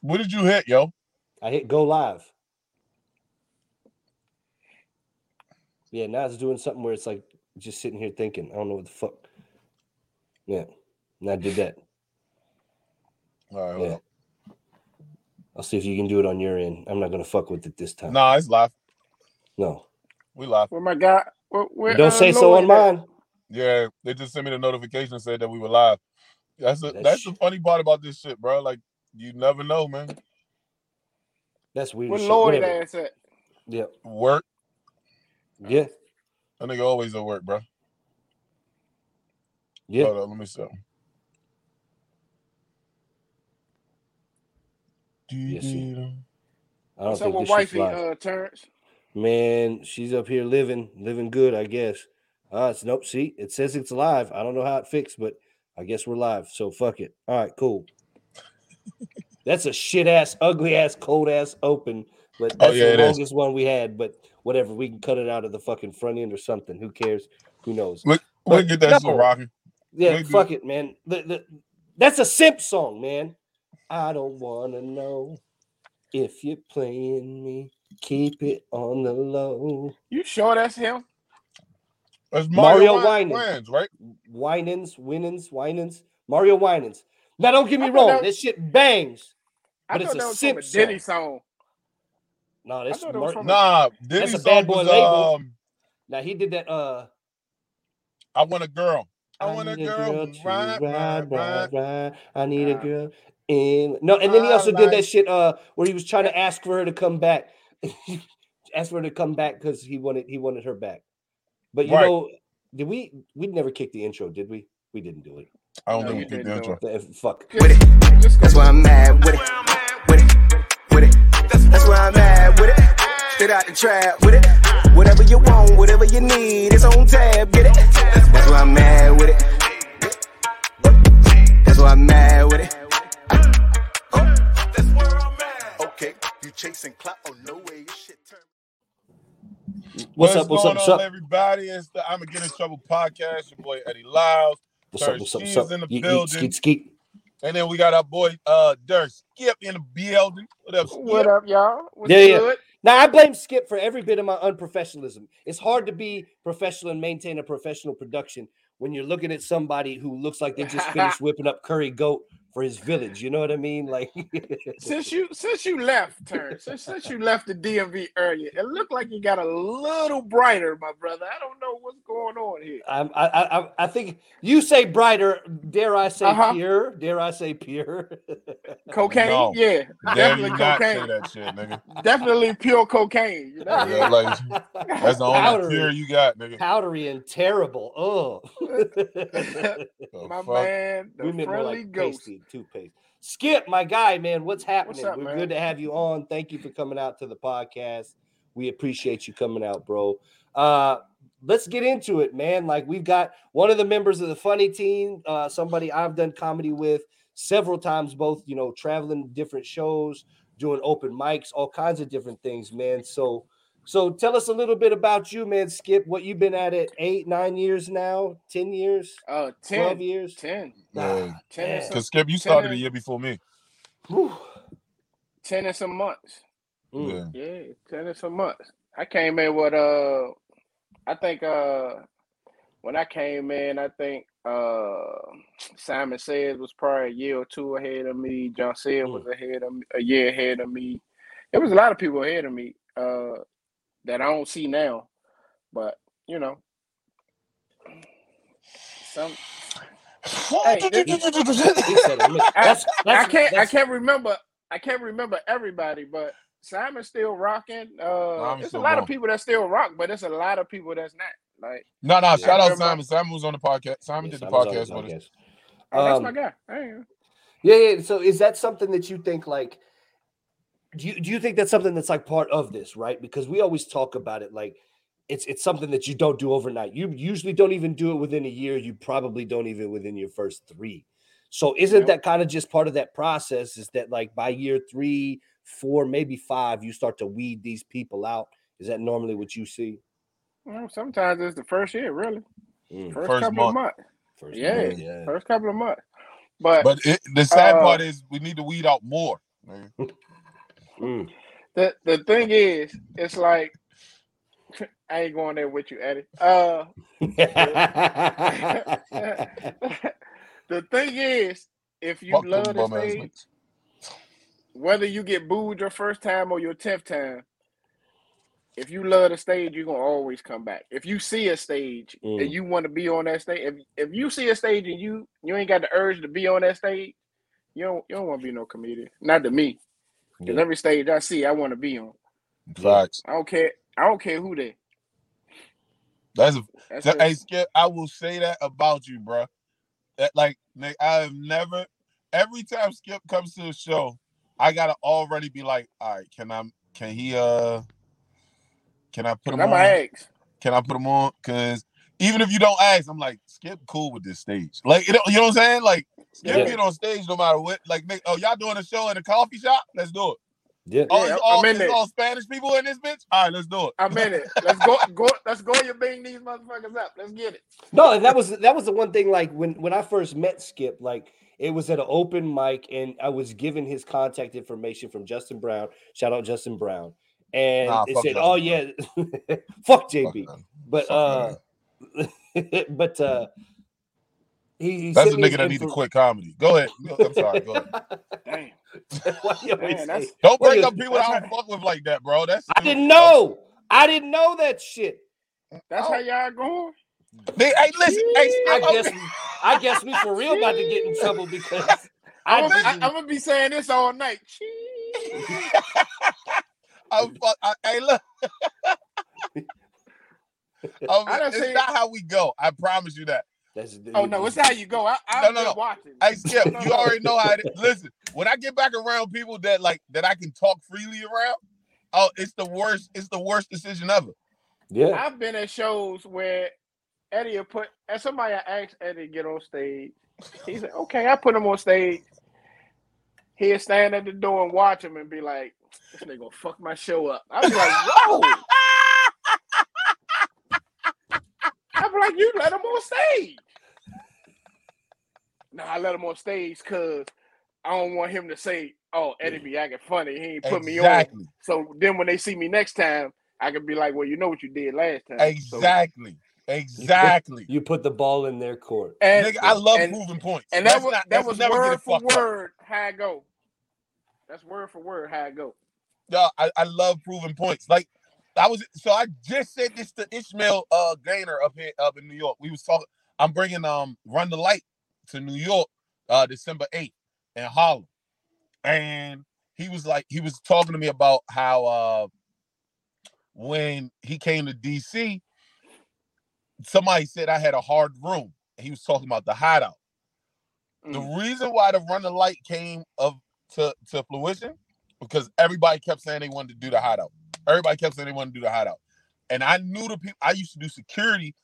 What did you hit, yo? I hit go live. Yeah, now it's doing something where it's like just sitting here thinking. I don't know what the fuck. Yeah, and I did that. All right, hold Yeah. up. I'll see if you can do it on your end. I'm not gonna fuck with it this time. No, Nah, it's live. No. We live. Where my guy? Where, where, Don't uh, say so on Lloyd mine. Yeah, they just sent me the notification and said that we were live. That's the That that's shit- the funny part about this shit, bro. Like you never know, man. That's weird. Where as shit. Lloyd Whatever. ass at? Yeah. Work. Yeah. That nigga always at work, bro. Yeah. Hold on, let me see. Yes, see. I don't What's up think with this shit's wifey, uh, Terrence? Man, she's up here living, living good, I guess. Uh, it's nope. See, it says it's live. I don't know how it fixed, but I guess we're live. So fuck it. All right, cool. That's a shit ass, ugly ass, cold ass open, but Oh, that's yeah, it the is. longest one we had. But whatever, we can cut it out of the fucking front end or something. Who cares? Who knows? We'll But get that no. rocking. Yeah, fuck it, man. The, the, that's a simp song, man. I don't want to know if you're playing me. Keep it on the low. You sure that's him? That's Mario Mario, Winans. Right? Winans, Winans, Winans, Mario Winans. Now, don't get me wrong, that- this shit bangs. But it's a that was simp from a Diddy song. No, this thought it was Mar- from- Nah, Diddy's a bad boy was, label. Um, now he did that. Uh, I want a girl. I, want a need girl. to Ride, ride, ride. ride. I need a girl. In no, and then he I also did that shit. Uh, where he was trying to ask for her to come back. ask for her to come back because he wanted he wanted her back. But you Right. know, did we? We never kicked the intro, did we? We didn't do it. I don't No, think you we picked the didn't intro. Fuck. With it. That's go. why I'm mad with it. With it. With it. That's why I'm mad with it. Straight out the trap with it. Whatever you want, whatever you need, it's on tab. Get it. That's why I'm mad with it. That's why I'm mad with it. That's where I'm at. Okay, you chasing clout? Oh no way, your shit turn. What's up? What's up? What's up? everybody? It's the I'm gonna get in trouble podcast. Your boy Eddie Lyles, What's up? What's up? What's up? in the Yeet, yeet, building. Skeet, skeet. and then we got our boy uh Dirk Skip in the building. What up? Skip? What up, y'all? What's Yeah, yeah. Now I blame Skip for every bit of my unprofessionalism. It's hard to be professional and maintain a professional production when you're looking at somebody who looks like they just finished whipping up curry goat for his village. You know what I mean? Like, Since you since you left, Terrence, since, since you left the DMV earlier, it looked like you got a little brighter, my brother. I don't know what's going on here. I'm, I, I, I- I think you say brighter. Dare I say Uh-huh. pure? Dare I say pure? Cocaine, No. yeah, Dare you definitely not say cocaine, that shit, nigga. definitely pure cocaine. You know? Yeah, like that's the only powdery, cure you got, nigga. powdery and terrible. Oh, my fuck? man, we the meant more friendly like ghost. pasty, toothpaste. Skip, my guy, man, what's happening? up, We're man? good to have you on. Thank you for coming out to the podcast. We appreciate you coming out, bro. Uh, let's get into it, man. Like we've got one of the members of the funny team, uh, somebody I've done comedy with several times, both you know, traveling different shows, doing open mics, all kinds of different things, man. So, so tell us a little bit about you, man. Skip, what you've been at it eight, nine years now, ten years, Uh, 10, twelve years. 10, Yeah. 10, and Cause Skip, you started a year before me. Whew. 10 and some months. Mm. Yeah. Yeah, 10 and some months. I came in with uh I think uh when I came in, I think uh Simon Says was probably a year or two ahead of me. John Said Mm. was ahead of me, a year ahead of me. There was a lot of people ahead of me uh that I don't see now. But you know some Hey, this- He said it. Look, that's, I can't I can't remember I can't remember everybody, but Simon's still rocking. Uh Simon's it's a lot going. of people that still rock, but there's a lot of people that's not. Like, No, no, shout out remember- Simon. Simon was on the podcast. Simon Yeah, did the Simon's on podcast with us. podcast. oh, that's Um, my guy. Yeah, yeah. So is that something that you think like do you do you think that's something that's like part of this, right? Because we always talk about it like it's it's something that you don't do overnight. You usually don't even do it within a year. You probably don't even within your first three. So isn't Nope. that kind of just part of that process? Is that like by year three, four, maybe five, you start to weed these people out? Is that normally what you see? well, sometimes it's the first year, really. Mm, First, First couple of months. first Yeah, month, yeah. First couple of months. But, But it, the sad Uh, part is we need to weed out more. nigga. Mm. The the thing is, it's like I ain't going there with you, Eddie. Uh, the thing is, if you Fuck love the bum stage, whether you get booed your first time or your tenth time, if you love the stage, you're gonna always come back. If you see a stage Mm. and you want to be on that stage, if if you see a stage and you you ain't got the urge to be on that stage, you don't you don't want to be no comedian. Not to me, because Yeah. every stage I see, I want to be on. Facts. I don't care. I don't care who they. That's a That's That- hey, Skip, I will say that about you, bro. That like, Nick, I have never. Every time Skip comes to the show, I gotta already be like, all right, can I? Can he? Uh, can I put him I'm on? Can I put him on? Because even if you don't ask, I'm like, Skip, cool with this stage. Like, you know, you know what I'm saying? Like, Skip Yeah. get on stage no matter what. Like, Nick, oh, y'all doing a show in a coffee shop? Let's do it. Yeah. Oh, Yeah, it's I'm all, in it's all Spanish people in this bitch. All right, let's do it. I'm in it. Let's go. Go. Let's go. You bang these motherfuckers up. Let's get it. No, and that was that was the one thing. Like when when I first met Skip, like it was at an open mic, and I was given his contact information from Justin Brown. Shout out Justin Brown, and Nah, it said, Justin "Oh yeah, fuck JB." Fuck, man. But Fuck uh, but uh, he, he That's a nigga that need to quit comedy. Go ahead. I'm sorry. Go ahead. Damn. Why Man, Don't What bring up people I don't fuck with like that, bro. That's I didn't know. I didn't know that shit. That's Oh. how y'all going. They, hey, listen. Hey, I Skip, guess I guess we for real about to get in trouble because I I'm gonna, I'm gonna be saying this all night. I'm fuck, I, hey, look. I it's seen- not how we go. I promise you that. That's, Oh no, it's how you go. I, I've No, no, been no. watching. Hey, Skip, you already know how it is. Listen, when I get back around people that like that I can talk freely around, oh, it's the worst. It's the worst decision ever. yeah. I've been at shows where Eddie will put and somebody asked Eddie to get on stage. He said, "Okay, I put him on stage." He'll stand at the door and watch him and be like, "This nigga gonna fuck my show up." I'll be like, "Whoa!" I'm like, "You let him on stage." No, I let him on stage because I don't want him to say, "Oh, Eddie be acting funny. He ain't put me on." So then when they see me next time, I can be like, "Well, you know what you did last time." So- Exactly. Exactly. You put the ball in their court. and Nigga, I love and, proving points. and that was not- that let's was never word for fucked up. word how I go. That's word for word how I go. Yo, I, I love proving points. Like I was, so I just said this to Ishmael uh Gainer up here up in New York. We was talking. I'm bringing um Run the Light to New York, uh December 8th in Harlem, and he was like, he was talking to me about how uh when he came to DC, somebody said I had a hard room. He was talking about the hideout. The Mm. reason why the run the light came of to, to fruition because everybody kept saying they wanted to do the hideout. Everybody kept saying they wanted to do the hideout. And I knew the people I used to do security.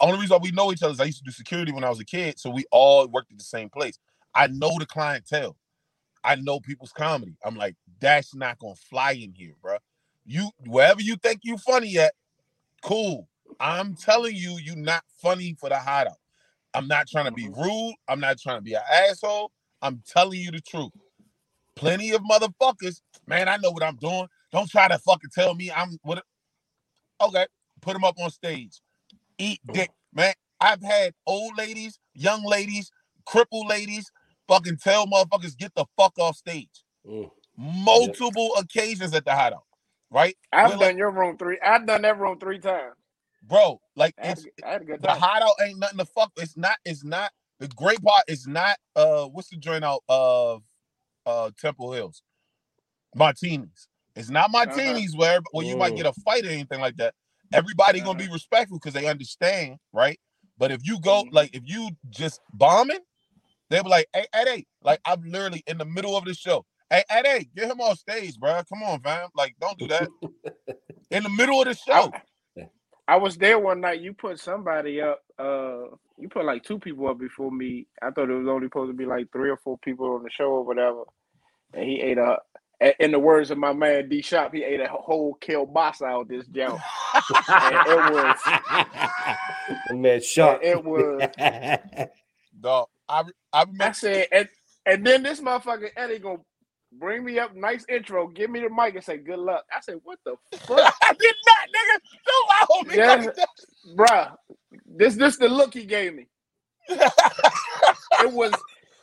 Only reason why we know each other is I used to do security when I was a kid. So we all worked at the same place. I know the clientele. I know people's comedy. I'm like, that's not gonna fly in here, bro. You wherever you think you funny at, cool. I'm telling you, you not funny for the hideout. I'm not trying to be mm-hmm. rude. I'm not trying to be an asshole. I'm telling you the truth. Plenty of motherfuckers, man. I know what I'm doing. Don't try to fucking tell me I'm what. Okay, put them up on stage. Eat dick, man. I've had old ladies, young ladies, crippled ladies, fucking tell motherfuckers get the fuck off stage. Mm. Multiple occasions at the hideout, right? I've We're done like, your room three. I've done that room three times. bro. Like I had, it's a, I had a good the time. hideout ain't nothing to fuck. It's not. It's not. The great part is not. Uh, what's the joint out of uh Temple Hills? Martinis. It's not martinis where where you might get a fight or anything like that. Everybody gonna be respectful because they understand, right? But if you go Mhm. like if you just bombing, they'll be like, "Hey, Eddie," like I'm literally in the middle of the show. Hey, Eddie, get him off stage, bro. Come on, fam. Like, don't do that. in the middle of the show. I was there one night. You put somebody up. Uh, you put like two people up before me. I thought it was only supposed to be like three or four people on the show or whatever. And he ate a. a- In the words of my man D Shop, he ate a whole kielbasa out this jump. And it was. man, shot. It was. Dog. I I I remember said, and and then this motherfucker Eddie gonna bring me up, nice intro, give me the mic and say good luck. I said, what the fuck, I did not, nigga. Don't lie on me Yeah. like bruh? This this the look he gave me. It was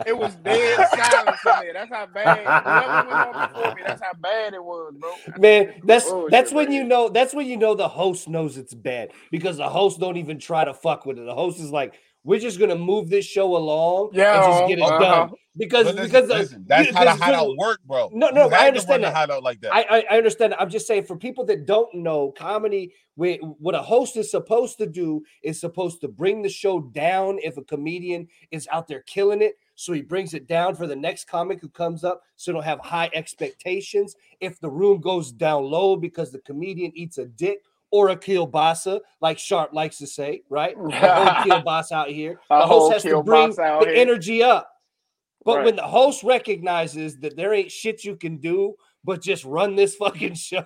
it was dead silence in there. That's how bad. Whoever was on before me, that's how bad it was, bro. Man, that's Oh, that's when man. you know that's when you know the host knows it's bad because the host don't even try to fuck with it. The host is like, we're just gonna move this show along yeah, and Yeah, just get it uh-huh. done because listen, because uh, listen, that's you- how the this- hideout work, bro. No, You no, I had to understand run the that. hideout like that. I, I I understand. I'm just saying for people that don't know comedy, wh- what a host is supposed to do is supposed to bring the show down if a comedian is out there killing it. So he brings it down for the next comic who comes up, so don't have high expectations. If the room goes down low because the comedian eats a dick or a kielbasa, like Sharp likes to say, right? A whole kielbasa out here. The whole host has to bring the here. energy up. But Right. when the host recognizes that there ain't shit you can do but just run this fucking show,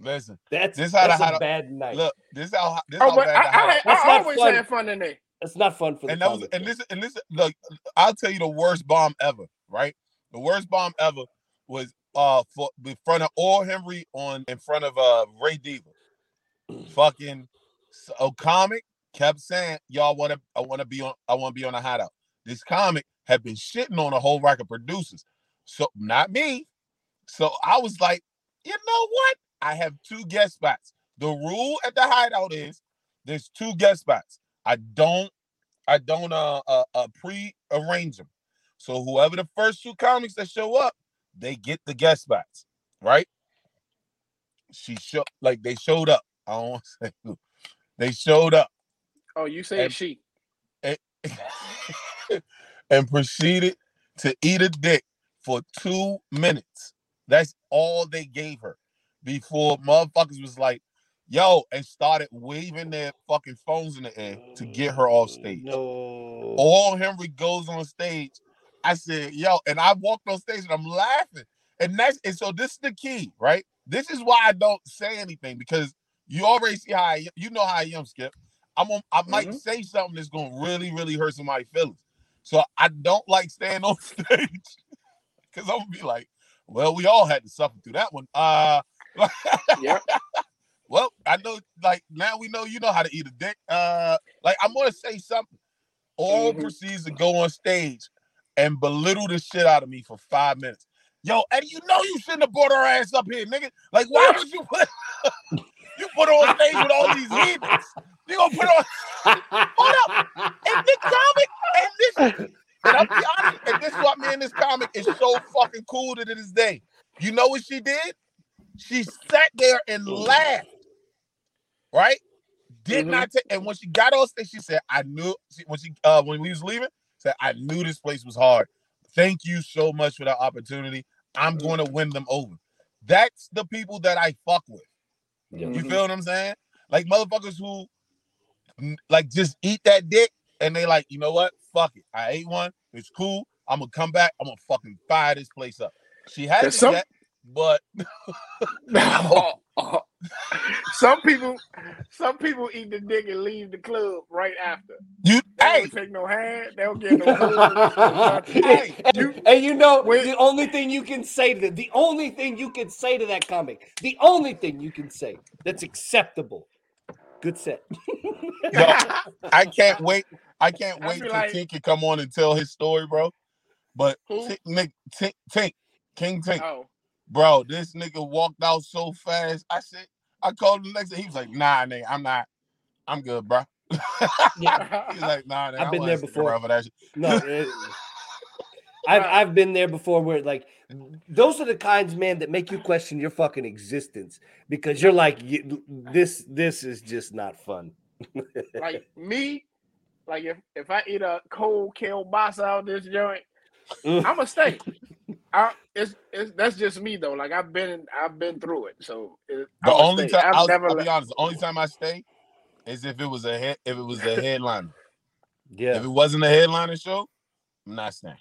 Listen, that's This how the that's a hideout- bad night. look, this how this Oh, how but bad I, the I. I, always fun. had fun in there. That's not fun for the and that was and this and this look i'll tell you the worst bomb ever right? The worst bomb ever was uh for in front of all henry on in front of uh ray diva. Fucking s- a comic kept saying y'all want to i want to be on i want to be on a hideout. This comic had been shitting on a whole rack of producers. So not me. So i was like you know what? I have two guest spots. The rule at the hideout is there's two guest spots i don't I don't uh, uh, uh pre-arrange them. So whoever the first two comics that show up, they get the guest spots, right? She show like they showed up. I don't want to say who. They showed up Oh, you said And- she. and proceeded to eat a dick for two minutes. That's all they gave her before motherfuckers was like, yo, and started waving their fucking phones in the air to get her off stage. No. all Henry goes on stage. I said, yo, and I walked on stage and I'm laughing. And that's and so this is the key, right? This is why I don't say anything because you already see how I, you know how I am, Skip. I'm on, I might Mhm. say something that's gonna really, really hurt somebody's feelings. So I don't like staying on stage because I'm gonna be like, well, we all had to suffer through that one. Uh Yep. Well, I know like now we know you know how to eat a dick. Uh like I'm gonna say something. All Mhm. proceeds to go on stage and belittle the shit out of me for five minutes. Yo, Eddie, you know you shouldn't have brought her ass up here, nigga. Like, why would you put you put on stage with all these heathens? You gonna put on Hold up. and this comic and this and I'll be honest, and this is what me and this comic is so fucking cool to this day. You know what she did? She sat there and laughed. Right? Did Mhm. not take and when she got on stage, she said, I knew she, when she uh when we was leaving, said, I knew this place was hard. Thank you so much for the opportunity. I'm going to win them over. That's the people that I fuck with. You Mhm. feel what I'm saying? Like motherfuckers who like just eat that dick and they like, you know what? Fuck it. I ate one. It's cool. I'm gonna come back. I'm gonna fucking fire this place up. She had Cause it some- yet, but some people, some people eat the dick and leave the club right after. you They hey, don't take no hand. They don't get no. hug, Hey, and, you- and you know Wait. the only thing you can say to the only thing you can say to that comic, the only thing you can say that's acceptable. Good set. yo, I can't wait. I can't wait feel till like- Tink can come on and tell his story, bro. But Who? Tink, Nick, Tink, Tink, King Tink, oh, bro, this nigga walked out so fast. I said, I called him the next day. He was like, Nah, nigga, I'm not. I'm good, bro. Yeah. He's like, Nah, nigga, I've been there before. around that shit. No, it- I've I've been there before where like those are the kinds, man, that make you question your fucking existence because you're like you, this this is just not fun. like me, like if if I eat a cold kielbasa out this joint, Mm. I'ma stay. I, it's, it's that's just me though. Like I've been I've been through it, so it, The I'ma only time I've I'll, never I'll be honest, the only time I stay is if it was a head if it was a headliner. Yeah. If it wasn't a headliner show, I'm not staying.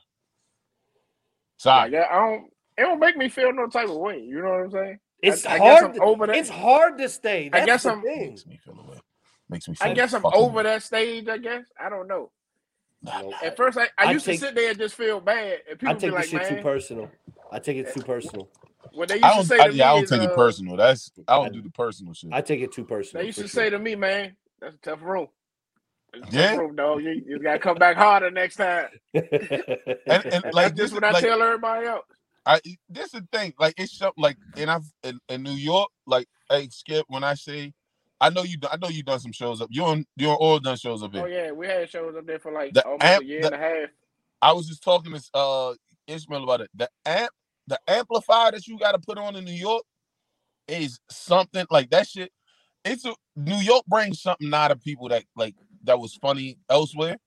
Sorry. Like, I don't. It don't make me feel no type of way. You know what I'm saying? It's I, I guess hard. I'm over that. It's hard to stay. I guess I'm- thing. Makes me feel away. Makes me feel I guess I'm over away. that stage. I guess I don't know. Nope. At first, I, I I used take- to sit there and just feel bad, and people I people be take like, this shit "Man, too personal. I take it too personal. what they used I to don't. say I, to yeah, I don't is, take it uh, personal. That's I I- don't do the personal shit. I take it too personal. They used to sure. say to me, "Man, that's a tough room." That's a tough Yeah. room, dog. You, you gotta come back harder next time. and, and And like that's this, just what I tell everybody else. I this is the thing. Like it's so- like and I've in, in New York. Like hey Skip, when I say, I know you. I know you done some shows up. You on you on all done shows up here. Oh yeah, we had shows up there for like The almost amp- a year the- and a half. I was just talking to uh Ishmael about it. The amp, the amplifier that you got to put on in New York is something like that shit. It's a New York brings something out of people that like that was funny elsewhere.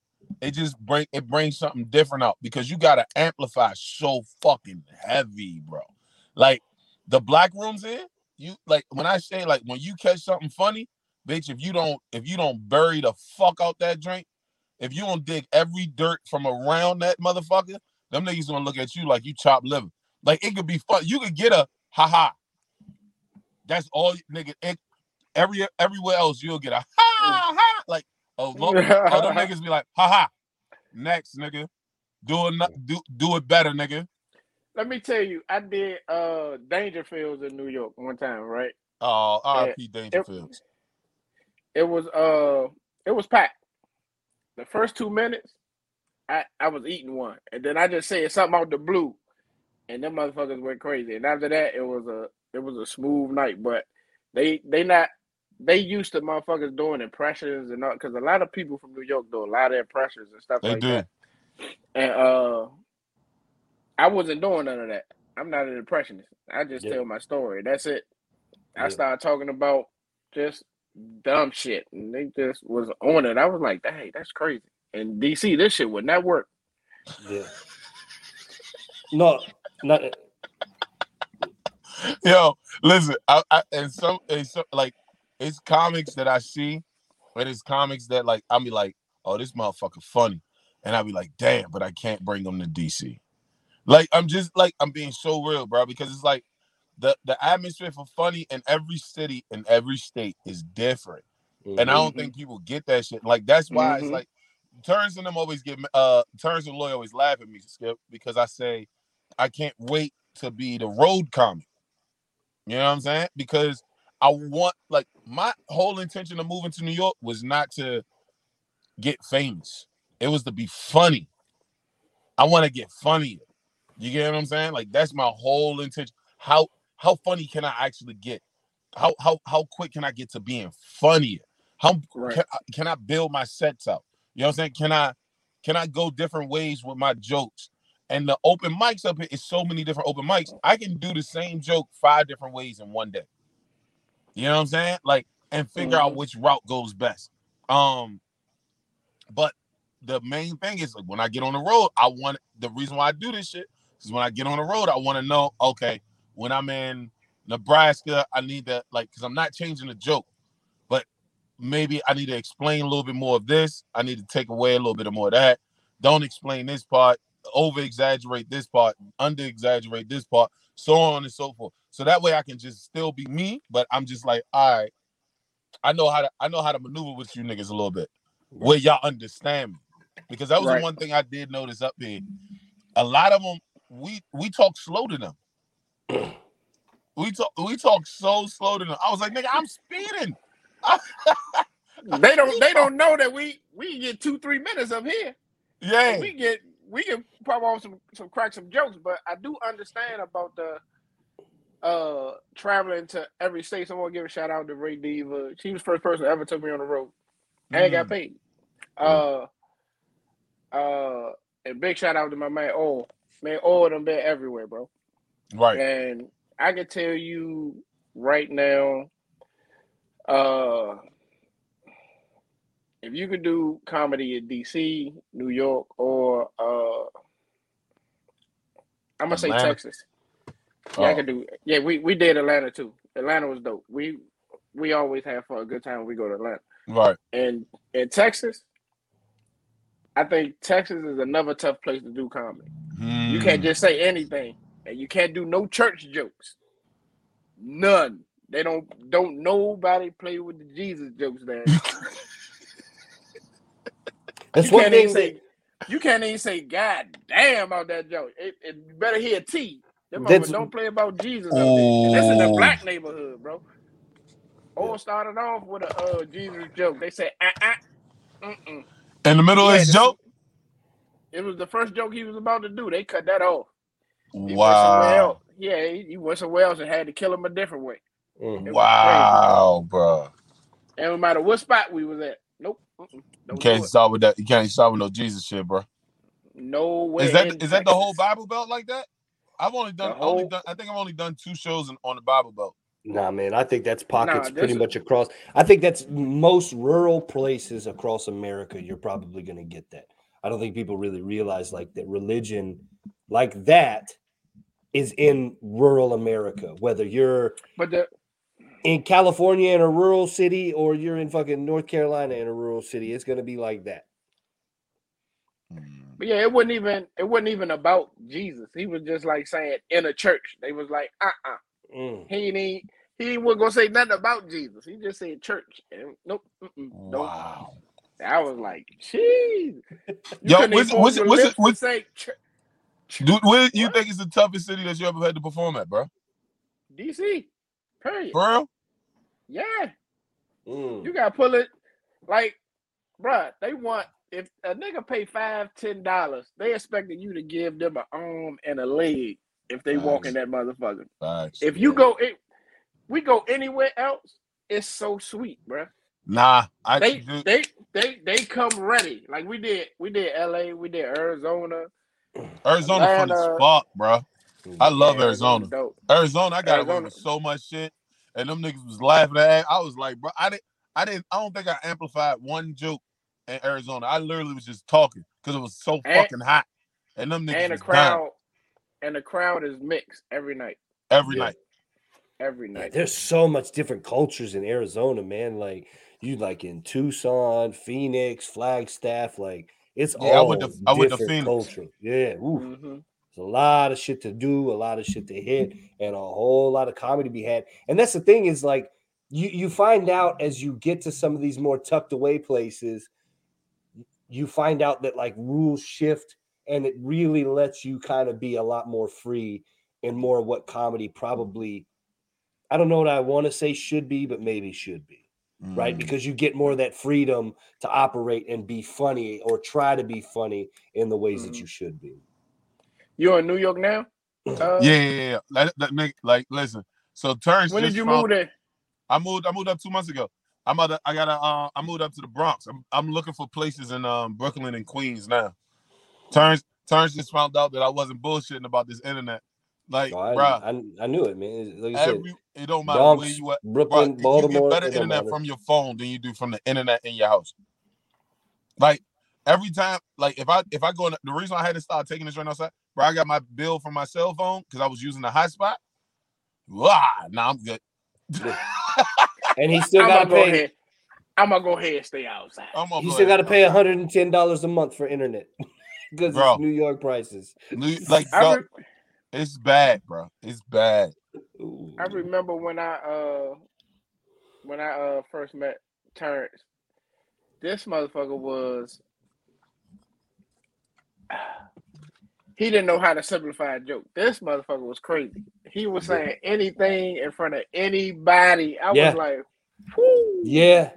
It just bring it brings something different out because you got to amplify so fucking heavy, bro. Like the black rooms in you like when I say like when you catch something funny, bitch. If you don't if you don't bury the fuck out that drink, if you don't dig every dirt from around that motherfucker, them niggas gonna look at you like you chopped liver. Like it could be fun. You could get a haha. That's all, nigga. It, every everywhere else you'll get a ha ha. Like oh, oh them niggas be like haha. Next nigga, do it do do it better, nigga. Let me tell you, I did uh Dangerfields in New York one time, right? Oh, R.I.P. Dangerfields. It was uh it was packed. The first two minutes, I, I was eating one. And then I just said something out the blue. And them motherfuckers went crazy. And after that it was a it was a smooth night. But they they not they used to motherfuckers doing impressions and all because a lot of people from New York do a lot of impressions and stuff They like do. that. And uh I wasn't doing none of that. I'm not an impressionist. I just Yeah. tell my story. That's it. I Yeah. started talking about just dumb shit, and they just was on it. I was like, "Hey, that's crazy." In DC, this shit would not work. Yeah. No, not Yo, listen, I, I and some and so like it's comics that I see, but it's comics that like I'll be like, oh, this motherfucker funny, and I'll be like, damn, but I can't bring them to DC. Like I'm just like I'm being so real, bro, because it's like the the atmosphere for funny in every city in every state is different, and I don't Mhm. think people get that shit. Like that's why it's Mhm. like Turns and them always get uh Terrence and Lloyd always laugh at me, Skip, because I say I can't wait to be the road comic. You know what I'm saying? Because I want like my whole intention of moving to New York was not to get famous. It was to be funny. I want to get funnier. You get what I'm saying? Like that's my whole intention. How how funny can I actually get? How how how quick can I get to being funnier? How Right. can, I- can I build my sets out? You know what I'm saying? Can I can I go different ways with my jokes? And the open mics up here is so many different open mics. I can do the same joke five different ways in one day. You know what I'm saying? Like, and figure out Mhm. which route goes best. Um, but the main thing is like when I get on the road, I want the reason why I do this shit is when I get on the road, I want to know, okay, when I'm in Nebraska, I need to like because I'm not changing the joke, but maybe I need to explain a little bit more of this. I need to take away a little bit of more of that. Don't explain this part, over exaggerate this part, under exaggerate this part, so on and so forth. So that way I can just still be me, but I'm just like, all right, I know how to I know how to maneuver with you niggas a little bit where y'all understand me. Because that was Right. the one thing I did notice up here. A lot of them, we we talk slow to them. we talk we talk so slow to them. I was like, nigga, I'm speeding. They don't they don't know that we we can get two three minutes up here. Yeah. We get we can pop off some some crack some jokes, but I do understand about the uh traveling to every state. So I want to give a shout out to Ray Diva. She was the first person ever took me on the road and got Mm. paid. Uh uh and big shout out to my man Oh. Man, all of them been everywhere, bro. Right. And I can tell you right now, uh, if you could do comedy in DC, New York, or uh, I'm gonna say Texas. Yeah, I Oh, could do. Yeah, we we did Atlanta too. Atlanta was dope. We we always have for a good time when we go to Atlanta. right. And in Texas, I think Texas is another tough place to do comedy. You can't Mm. just say anything, and you can't do no church jokes. None. They don't don't nobody play with the Jesus jokes there. That's you one can't thing even say You can't even say God damn out that joke. It, it you better hear T. Them That's- don't play about Jesus up there. And that's in the Oh. black neighborhood, bro. All started off with a uh, Jesus joke. They said, ah, ah, mm-mm. In the middle Yeah, of his joke. It was the first joke he was about to do. They cut that off. He Wow. Yeah, he, he went somewhere else and had to kill him a different way. Mhm. It Wow, bro. And no matter what spot we was at, nope. You can't do it. start with that. You can't start with no Jesus shit, bro. No way. Is that is in that the whole Bible belt like that? I've only done The only done. I think I've only done two shows in, on the Bible belt. Nah, man, I think that's pockets Nah, pretty this- much across. I think that's most rural places across America. You're probably going to get that. I don't think people really realize like that religion like that is in rural America. Whether you're But the in California in a rural city or you're in fucking North Carolina in a rural city, it's going to be like that. But yeah, it wasn't even it wasn't even about Jesus. He was just like saying in a church. They was like, uh uh Mm. He ain't he wasn't gonna say nothing about Jesus. He just said church. And nope. Wow. I was like, jeez. Yo, what's- what's- what's it- what's- say church. Dude, where you What? think is the toughest city that you ever had to perform at, bro? DC. Period. Real? Yeah. Mm. You gotta pull it like, bruh, they want if a nigga pay five, ten dollars, they expecting you to give them an arm and a leg if they walk in that motherfucker. Facts. If you go it, we go anywhere else, it's so sweet, bruh. Nah, I They they they they come ready. Like we did we did LA, we did Arizona. Arizona fun as fuck, bro. I love Yeah, Arizona. Arizona, I got away Arizona. with so much shit, and them niggas was laughing at. I was like, bro, I didn't, I didn't, I don't think I amplified one joke in Arizona. I literally was just talking because it was so And- fucking hot, and them niggas And the was dying crowd and the crowd is mixed every night. every Yeah. night. Every Yeah, night. there's so much different cultures in Arizona, man. Like you like in Tucson, Phoenix, Flagstaff, like it's Yeah, I all went to- I went to different Phoenix. culture. Yeah, oof. Mhm. There's a lot of shit to do, a lot of shit to hit, and a whole lot of comedy to be had. And that's the thing is like you you find out as you get to some of these more tucked away places, you find out that like rules shift and it really lets you kind of be a lot more free and more of what comedy probably I don't know what I want to say should be, but maybe should be right? Mm. Because you get more of that freedom to operate and be funny or try to be funny in the ways that Mhm. you should be. You're in New York now? Uh, Yeah, yeah, yeah. Like, that nigga, like, listen. So Terrence When did you found- move there? I moved. I moved up two months ago. I'm about to, I gotta. Uh, I moved up to the Bronx. I'm, I'm looking for places in um, Brooklyn and Queens now. Terrence, Turns just found out that I wasn't bullshitting about this internet. Like, Oh, I, bruh, I, I knew it, man. Like I said, every it don't matter where you at. Brooklyn, Bruh, you Baltimore. get better internet matter. from your phone than you do from the internet in your house. Like every time, like if I if I go in, the reason I had to start taking this right outside, bro, I got my bill from my cell phone because I was using the hotspot. Wow, now I'm good. and he still got to gonna go pay. ahead. I'm gonna go ahead and stay outside. I'm gonna He still got to pay 110 dollars a month for internet because Bro. it's New York prices. New- Like, bro, re- it's bad, bro. It's bad. Ooh. I remember when I uh when I uh first met Terrence. This motherfucker was he didn't know how to simplify a joke. This motherfucker was crazy. He was saying anything in front of anybody. I Yeah. was like, Whoo. Yeah.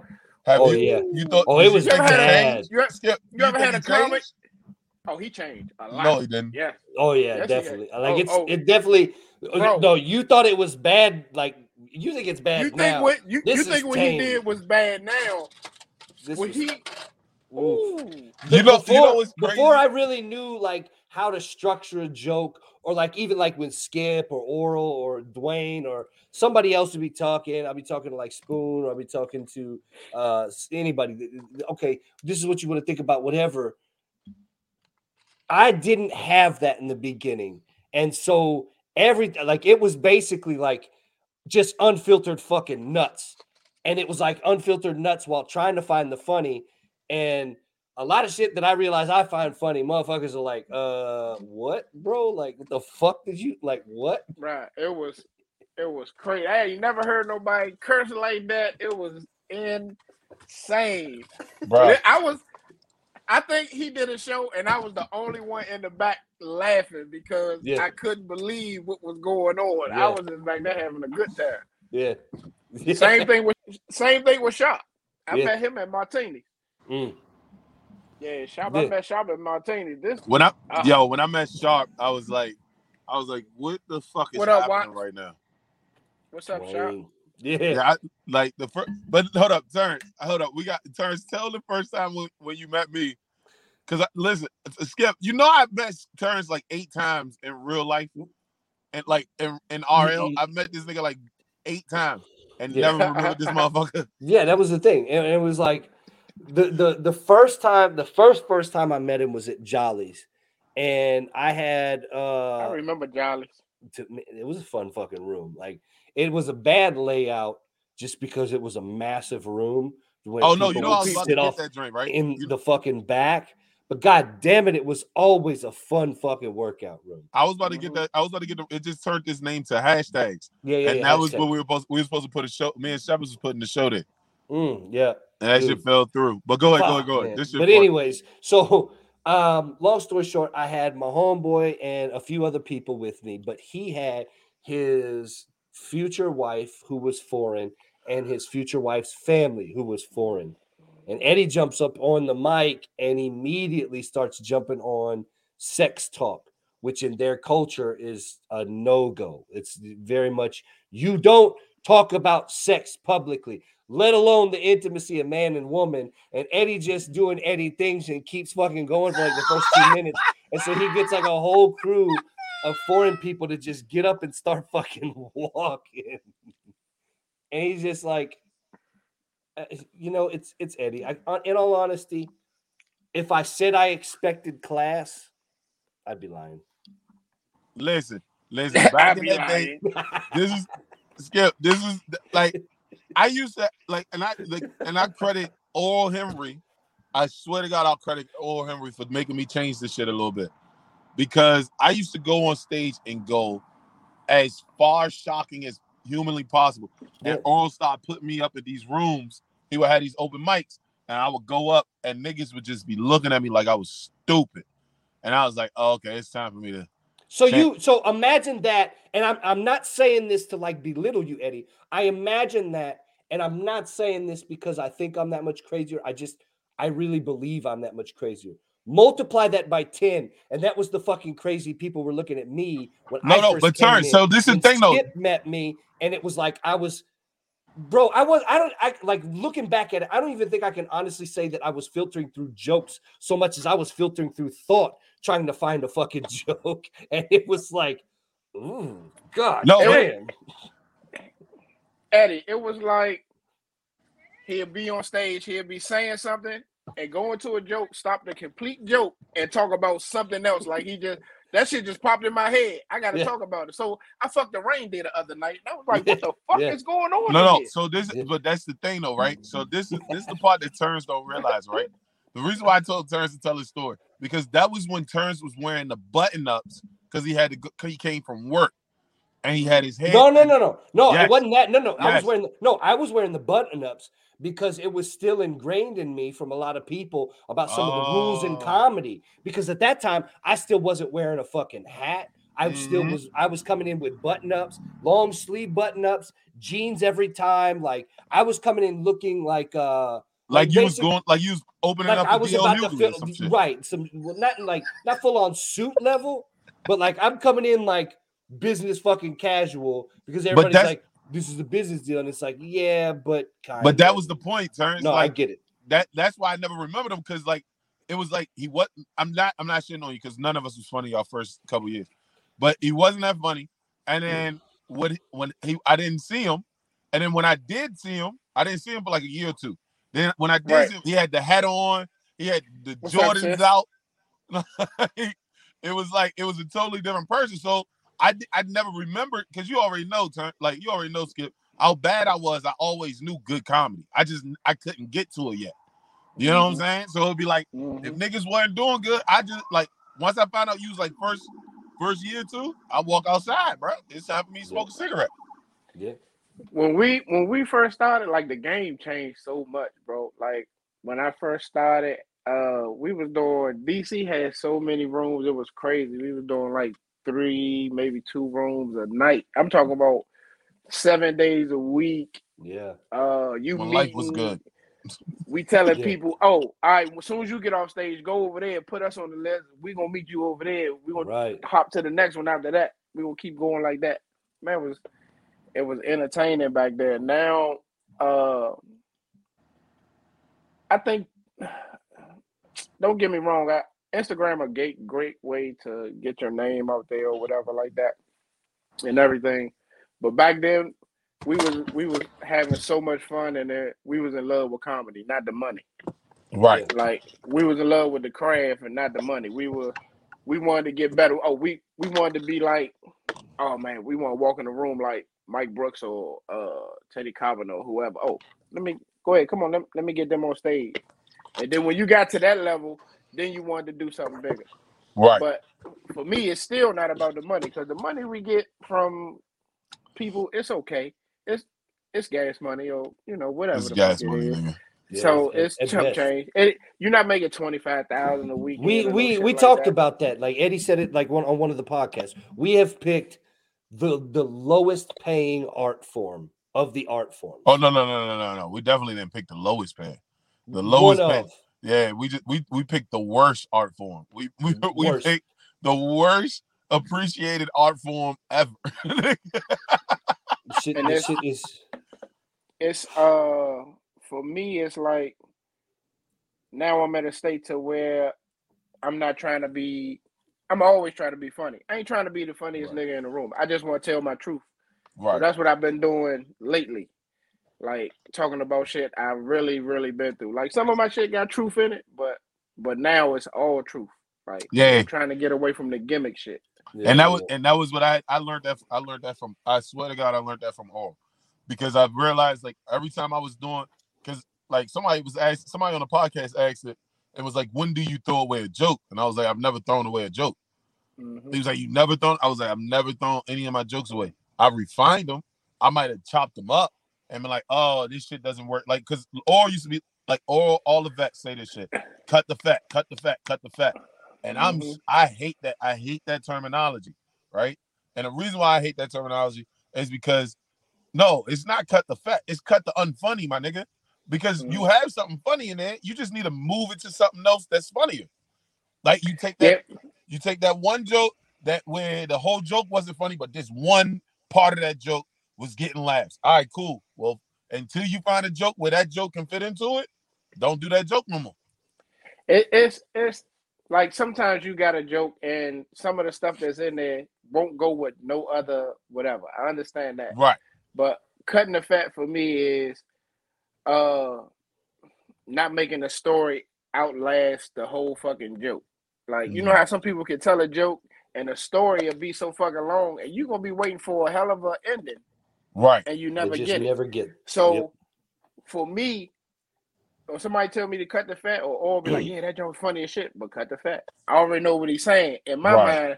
Have Oh, you, yeah. You thought? Oh, it was you You ever think had a, bad. you, ever- you ever had a he changed? comic? Oh, he changed a lot. No, he didn't. Yeah. Oh yeah, Yes, definitely. Like Oh, it's oh. it definitely. uh, Bro. No, you thought it was bad. Like you think it's bad You think now. what you, you think what tame. he did was bad now? This When was- he Ooh. ooh, You know, before, you know what's crazy? before I really knew like how to structure a joke, or like even like with Skip or Oral or Dwayne or somebody else would be talking. I'll be talking to like Spoon, or I'll be talking to uh anybody. th- th- Okay, this is what you want to think about, whatever. I didn't have that in the beginning, and so every like it was basically like just unfiltered fucking nuts, and it was like unfiltered nuts while trying to find the funny, and a lot of shit that I realize I find funny, motherfuckers are like, uh, what, bro? Like, what the fuck did you like? What? right. It was it was crazy. I ain't never heard nobody curse like that. It was insane. bro. I was I think he did a show, and I was the only one in the back laughing because Yeah. I couldn't believe what was going on. Yeah. I was in back there having a good time. Yeah. Same thing with same thing with Shop. I Yeah. met him at Martini. Mm. Yeah, Sharp. Yeah. I met Sharp at Martini. This When I Uh, yo, when I met Sharp, I was like, I was like, what the fuck is What up, happening Watts? right now? what's up, Shop? Wayne. Yeah. Yeah, I, like the first, but hold up, turn, hold up. We got turns. Tell the first time when, when you met me, because listen, Skip, you know I've met turns like eight times in real life, and like in, in RL, Mhm. I met this nigga like eight times and Yeah. never remember this motherfucker. Yeah, that was the thing. And it was like the the the first time, the first first time I met him was at Jolly's. And I had uh I remember Jolly's. to, it was a fun fucking room. Like it was a bad layout just because it was a massive room. when Oh no, you people know I would was about to sit get off that drink right. in You- the fucking back. But god damn it, it was always a fun fucking workout room. I was about to get Mhm. that. I was about to get. The, it just turned this name to hashtags, Yeah, yeah, and yeah. that was what we were supposed. We were supposed to put a show. Me and Shepard was putting the show there, Mm, yeah. and that shit fell through. But go ahead, go ahead, go ahead. This. But funny. anyways, so um, long story short, I had my homeboy and a few other people with me, but he had his future wife who was foreign and his future wife's family who was foreign. And Eddie jumps up on the mic and immediately starts jumping on sex talk, which in their culture is a no-go. It's very much you don't talk about sex publicly, let alone the intimacy of man and woman. And Eddie just doing Eddie things and keeps fucking going for like the first two minutes. And so he gets like a whole crew of foreign people to just get up and start fucking walking. And he's just like, uh, you know, it's it's Eddie. I, uh, in all honesty, if I said I expected class, I'd be lying. Listen, listen. Back in be that day, this is Skip. This is like I used to like, and I like, and I credit all Henry. I swear to God, I'll credit all Henry for making me change this shit a little bit because I used to go on stage and go as far shocking as humanly possible. Then. Oral started putting me up in these rooms. He would have these open mics, and I would go up, and niggas would just be looking at me like I was stupid. And I was like, oh, okay, it's time for me to. So you so imagine that, and I'm I'm not saying this to like belittle you, Eddie. I imagine that, and I'm not saying this because I think I'm that much crazier. I just I really believe I'm that much crazier. Multiply that by 10, and that was the fucking crazy people were looking at me when No, I no, first but turn. So this is the thing, though. Skip met me, and it was like I was, bro. I was. I don't. I like looking back at it. I don't even think I can honestly say that I was filtering through jokes so much as I was filtering through thought, trying to find a fucking joke, and it was like, ooh, God, No, but- damn. Eddie, it was like he'll be on stage, he'll be saying something and go into a joke, stop the complete joke and talk about something else. Like he just that shit just popped in my head. I gotta Yeah. talk about it. So I fucked the reindeer the other night. And I was like, what the fuck Yeah. is going on? No, in no. here? So this, Yeah. but that's the thing, though, right? So this is this is the part that Turns don't realize, right? The reason why I told Turns to tell his story because that was when Turns was wearing the button ups because he had to go, 'cause he came from work and he had his hair. No, no, no, no, no. Yes. It wasn't that. No, no. I was wearing. The, no, I was wearing the button ups because it was still ingrained in me from a lot of people about some of the rules in Oh. comedy. Because at that time, I still wasn't wearing a fucking hat. I still Mhm. was. I was coming in with button ups, long sleeve button ups, jeans every time. Like I was coming in looking like uh Like like you was going, like you was opening like up I was about to fill some right, some well, not like not full on suit level, but like I'm coming in like business fucking casual because everybody's like, this is a business deal, and it's like, yeah, but kind But that was the point, Turns. no, I get it. that. That's why I never remembered him because like it was like he was. I'm not. I'm not shitting on you because none of us was funny our first couple years, but he wasn't that funny. And then when when he I didn't see him, and then when I did see him, I didn't see him for like a year or two. Then when I did Right. see him, he had the hat on, he had the What's Jordans out. it was like it was a totally different person. So I di- I never remembered because you already know, like you already know, Skip, how bad I was. I always knew good comedy. I just I couldn't get to it yet. You know what I'm saying? So it'd be like Mhm. if niggas weren't doing good, I just like once I found out you was like first first year or two, I walk outside, bro. It's time for me to smoke a cigarette. Yeah, when we when we first started, like the game changed so much, bro. Like when I first started, uh, we was doing DC had so many rooms, it was crazy. We was doing like three, maybe two rooms a night. I'm talking about seven days a week. Yeah. Uh, you When life was good. We telling Yeah. people, oh, all right. As soon as you get off stage, go over there, put us on the list. We're gonna meet you over there. We're gonna Right. hop to the next one after that. We gonna keep going like that. Man, it was it was entertaining back there. Now, uh, I think. Don't get me wrong. I, Instagram a great great way to get your name out there or whatever like that, and everything. But back then, we was we was having so much fun and we was in love with comedy, not the money. Right. Like we was in love with the craft and not the money. We were we wanted to get better. Oh, we we wanted to be like, oh man, we want to walk in the room like Mike Brooks or uh Teddy Kavanaugh or whoever. Oh, let me go ahead. Come on, let, let me get them on stage. And then when you got to that level, then you wanted to do something bigger. Right. But for me, it's still not about the money because the money we get from people, it's okay. It's it's gas money or you know whatever It's the gas it money, is. nigga. So Yeah, it's at chump change. It, you're not making twenty five thousand a week. We we we talked about that. Like Eddie said it like one on one of the podcasts. We have picked the the lowest paying art form of the art form. Oh no no no no no no. We definitely didn't pick the lowest pay. The lowest One pay. of. Yeah, we just we we picked the worst art form. We we we Worst. picked the worst appreciated art form ever. Shit, And this it's- shit is it's uh for me it's like now I'm at a state to where I'm not trying to be I'm always trying to be funny. I ain't trying to be the funniest Right. nigga in the room. I just want to tell my truth. So right. that's what I've been doing lately. Like talking about shit I really, really been through. Like some of my shit got truth in it, but but now it's all truth. Like Yeah. I'm trying to get away from the gimmick shit. and that was and that was what I I learned that I learned that from I swear to God I learned that from all because I've realized like every time I was doing because like somebody was asked somebody on the podcast asked it it was like when do you throw away a joke and I was like I've never thrown away a joke Mhm. he was like you never thrown I was like I've never thrown any of my jokes away I refined them I might have chopped them up and been like oh this shit doesn't work like because or used to be like all all the vets say this shit cut the fat cut the fat cut the fat and I'm Mhm. I hate that I hate that terminology, right? And the reason why I hate that terminology is because no, it's not cut the fat, it's cut the unfunny, my nigga. Because you have something funny in there, you just need to move it to something else that's funnier. Like you take that, you take that one joke that where the whole joke wasn't funny, but this one part of that joke was getting laughs. All right, cool. Well, until you find a joke where that joke can fit into it, don't do that joke no more. It, it's it's like sometimes you got a joke and some of the stuff that's in there won't go with no other whatever. I understand that. Right. But cutting the fat for me is uh not making the story outlast the whole fucking joke. Like you know Mhm. how some people can tell a joke and the story will be so fucking long and you're gonna be waiting for a hell of a ending Right. and you never just get it. never get. So Yep. for me, or somebody tell me to cut the fat, or or be like, yeah, that joke funny as shit, but cut the fat. I already know what he's saying. In my Right. mind,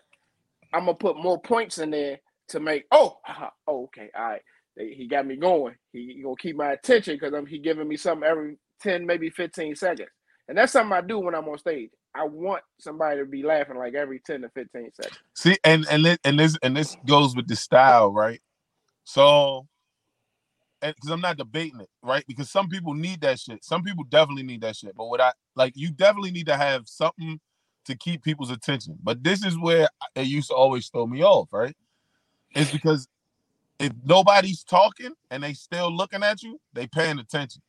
I'm gonna put more points in there to make. Oh, haha, oh, okay, all right. He he got me going. He, he gonna keep my attention because I'm he giving me something every ten, maybe fifteen seconds, and that's something I do when I'm on stage. I want somebody to be laughing like every ten to fifteen seconds. See, and and and this and this goes with the style, right? So, and because I'm not debating it, right? Because some people need that shit. Some people definitely need that shit. But what I like, you definitely need to have something to keep people's attention. But this is where it used to always throw me off, right? It's because if nobody's talking and they still looking at you, they paying attention.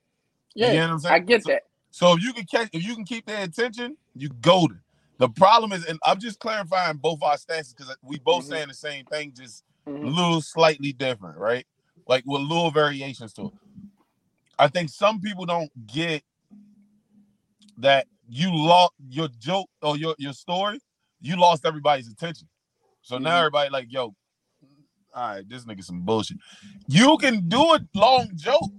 You Yeah, what I'm saying? I get So- that. So if you can catch, if you can keep their attention, you golden. The problem is, and I'm just clarifying both our stances because we both Mhm. saying the same thing, just a Mhm. little slightly different, right? Like with little variations to it. I think some people don't get that you lost your joke or your your story. You lost everybody's attention. So now Mhm. everybody like, yo, all right, this nigga some bullshit. You can do a long joke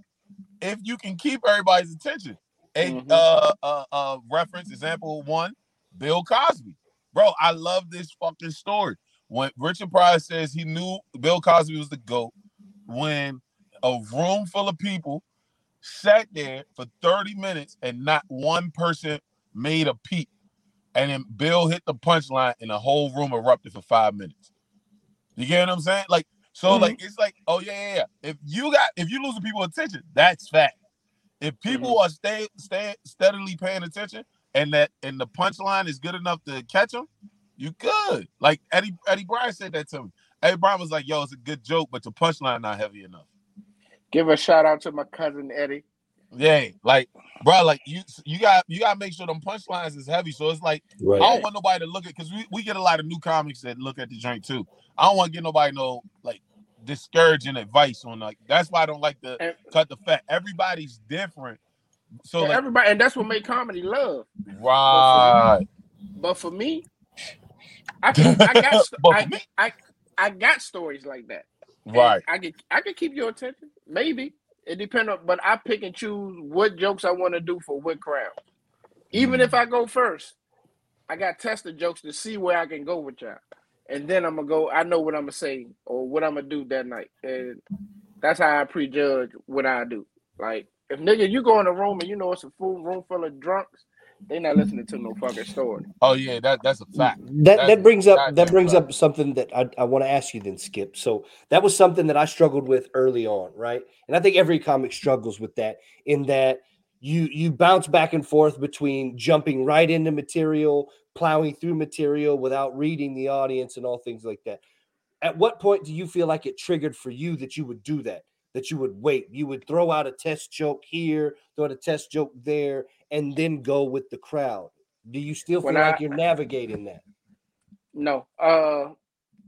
if you can keep everybody's attention. A Mhm. uh, uh uh reference example one, Bill Cosby. Bro, I love this fucking story. When Richard Pryor says he knew Bill Cosby was the GOAT, when a room full of people sat there for 30 minutes and not one person made a peep, and then Bill hit the punchline, and the whole room erupted for five minutes. You get what I'm saying? Like, so Mhm. like it's like, oh yeah, yeah, yeah. If you got if you losing people attention, that's fact. If people are stay stay steadily paying attention, and that and the punchline is good enough to catch them, you good. Like Eddie Eddie Bryan said that to me. Eddie Bryan was like, "Yo, it's a good joke, but the punchline not heavy enough." Give a shout out to my cousin Eddie. Yeah, like, bro, like you you got you got to make sure them punchlines is heavy. So it's like I don't want nobody to look at because we, we get a lot of new comics that look at the drink too. I don't want to get nobody no like discouraging advice on like that's why I don't like to And- cut the fat. Everybody's different. So like, everybody, and that's what make comedy love. right. But for me, I can, I got st- But for I, I, I got stories like that. And Right. I can I can keep your attention. Maybe. It depends on but I pick and choose what jokes I want to do for what crowd. Even if mm. I go first, I got tested jokes to see where I can go with y'all. And then I'm gonna go, I know what I'm gonna say or what I'm gonna do that night. And that's how I prejudge what I do. Like if nigga you go in a room and you know it's a full room full of drunks, they not listening to no fucking story. Oh yeah, that that's a fact. That That's that brings up that brings fact. up something that I, I want to ask you then, Skip. So that was something that I struggled with early on, right? And I think every comic struggles with that in that you you bounce back and forth between jumping right into material, plowing through material without reading the audience and all things like that. At what point do you feel like it triggered for you that you would do that? That you would wait, you would throw out a test joke here, throw out a test joke there, and then go with the crowd. Do you still feel When like I- you're navigating that? No. Uh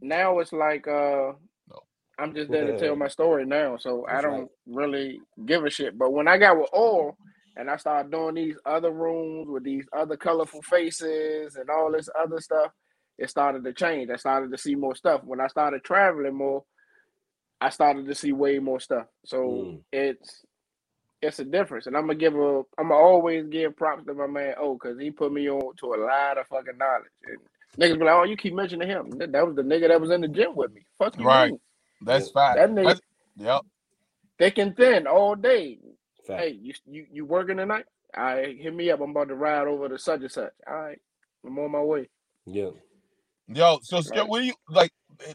now it's like uh No. I'm just there to tell my story now. So I That's right. don't really give a shit. But when I got with oil and I started doing these other rooms with these other colorful faces and all this other stuff, it started to change. I started to see more stuff. When I started traveling more, I started to see way more stuff. So Mm. it's it's a difference. And I'm gonna give a I'm gonna always give props to my man O because he put me on to a lot of fucking knowledge. And niggas be like, oh, you keep mentioning him. That that was the nigga that was in the gym with me. Fuck you, Right. mean? That's fine. That nigga That's- Yep. thick and thin all day. Fact. Hey, you you you working tonight? All right, hit me up. I'm about to ride over to such and such. All right, I'm on my way. Yeah. Yo, so Skip, Right. what do you like?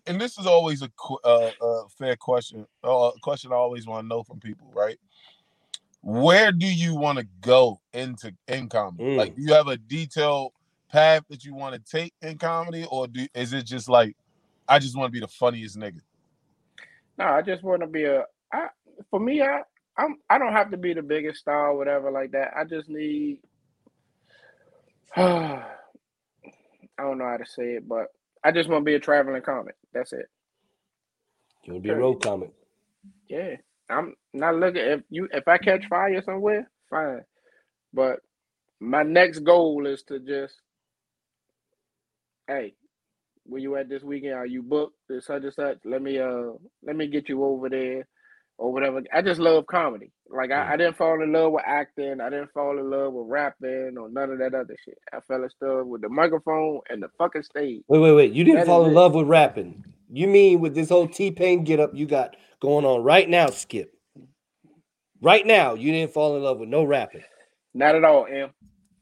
And this is always a uh, uh, fair question. Uh, a question I always want to know from people, right? Where do you want to go into in comedy? Mm. Like, do you have a detailed path that you want to take in comedy, or do is it just like, I just want to be the funniest nigga? No, I just want to be a. I for me, I I'm I don't have to be the biggest star or whatever like that. I just need. I don't know how to say it, but I just want to be a traveling comic. That's it. You want to be a road comic? Yeah, I'm not looking if you if I catch fire somewhere, fine. But my next goal is to just, hey, where you at this weekend? Are you booked? This such and such. Let me uh let me get you over there or whatever. I just love comedy. Like I, I didn't fall in love with acting. I didn't fall in love with rapping or none of that other shit. I fell in love with the microphone and the fucking stage. Wait, wait, wait. You didn't That fall in it. love with rapping. You mean with this whole T Pain get up you got going on right now, Skip? Right now, you didn't fall in love with no rapping. Not at all, Em.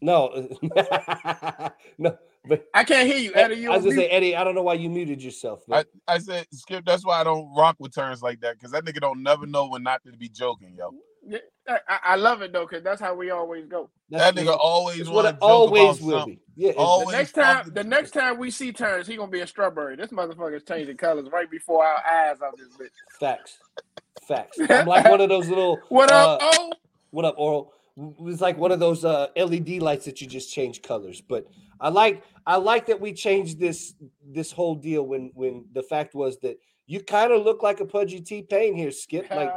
No, no. But I can't hear you, Eddie. You I was gonna say. Eddie, I don't know why you muted yourself. I. I said, Skip, that's why I don't rock with turns like that because that nigga don't never know when not to be joking, yo. Yeah, I, I- I love it though, cause that's how we always go. That That's nigga always it's want what to it always about will something. be. Yeah, Always The next time, the- the next time we see turns, he gonna be a strawberry. This motherfucker's changing colors right before our eyes out this bitch. facts, facts. I'm like one of those little. What up? uh, Oh, What up, Oral? It's like one of those uh, LED lights that you just change colors. But I like I like that we changed this this whole deal when when the fact was that you kind of look like a pudgy T Pain here, Skip. Like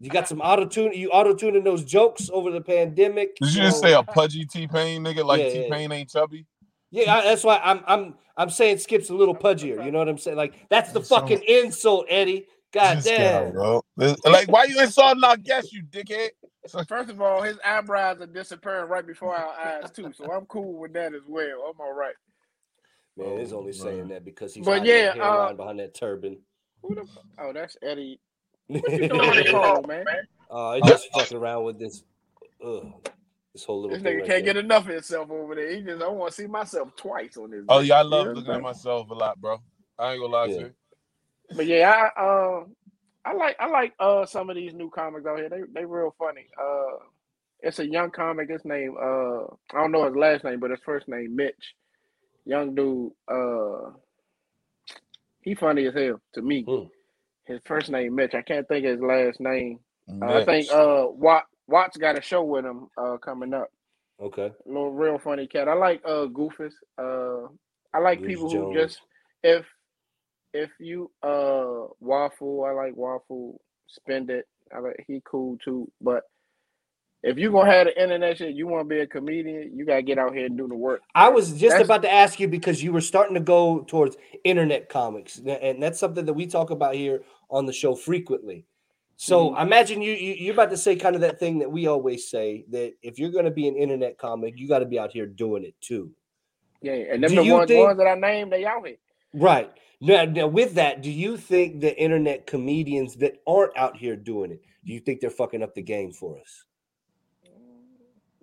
you got some auto tune. You auto tuning those jokes over the pandemic. Did you know. just say a pudgy T Pain nigga like Yeah, yeah, T Pain ain't chubby? Yeah, I, that's why I'm I'm I'm saying Skip's a little pudgier. You know what I'm saying? Like that's the fucking insult, Eddie. God This guy, damn. bro. Like, why you insulting our guest, you dickhead? So first of all, his eyebrows are disappearing right before our eyes too, so I'm cool with that as well. I'm all right. Man, he's Oh, only saying that because he's But hiding yeah, uh, behind that turban. Who the? Oh, that's Eddie. What you doing on the phone, man? Uh, it's just fucking around with this. Ugh. This whole little This thing nigga right can't there. get enough of himself over there. He just I want to see myself twice on this. Oh yeah, I You love know looking at myself a lot, bro. I ain't gonna lie Yeah. to you. But yeah, I uh, I like I like uh some of these new comics out here. They they real funny. Uh, it's a young comic. His name uh I don't know his last name, but his first name Mitch. Young dude. Uh, he funny as hell to me. Hmm. His first name Mitch. I can't think of his last name. Uh, I think uh Watt Watt's got a show with him uh coming up. Okay. little real funny cat. I like uh Goofus. Uh I like people Jones. who just if if you uh waffle, I like waffle, spend it. I like he cool too. But if you're gonna have the internet shit, you wanna be a comedian, you gotta get out here and do the work. I was just That's- about to ask you because you were starting to go towards internet comics, and that's something that we talk about here on the show frequently. So Mhm. I imagine you, you you're about to say kind of that thing that we always say that if you're going to be an internet comic, you got to be out here doing it too. Yeah, and them Do the ones, think- ones that I named, they out here. Right. Now, now, with that, do you think the internet comedians that aren't out here doing it, do you think they're fucking up the game for us?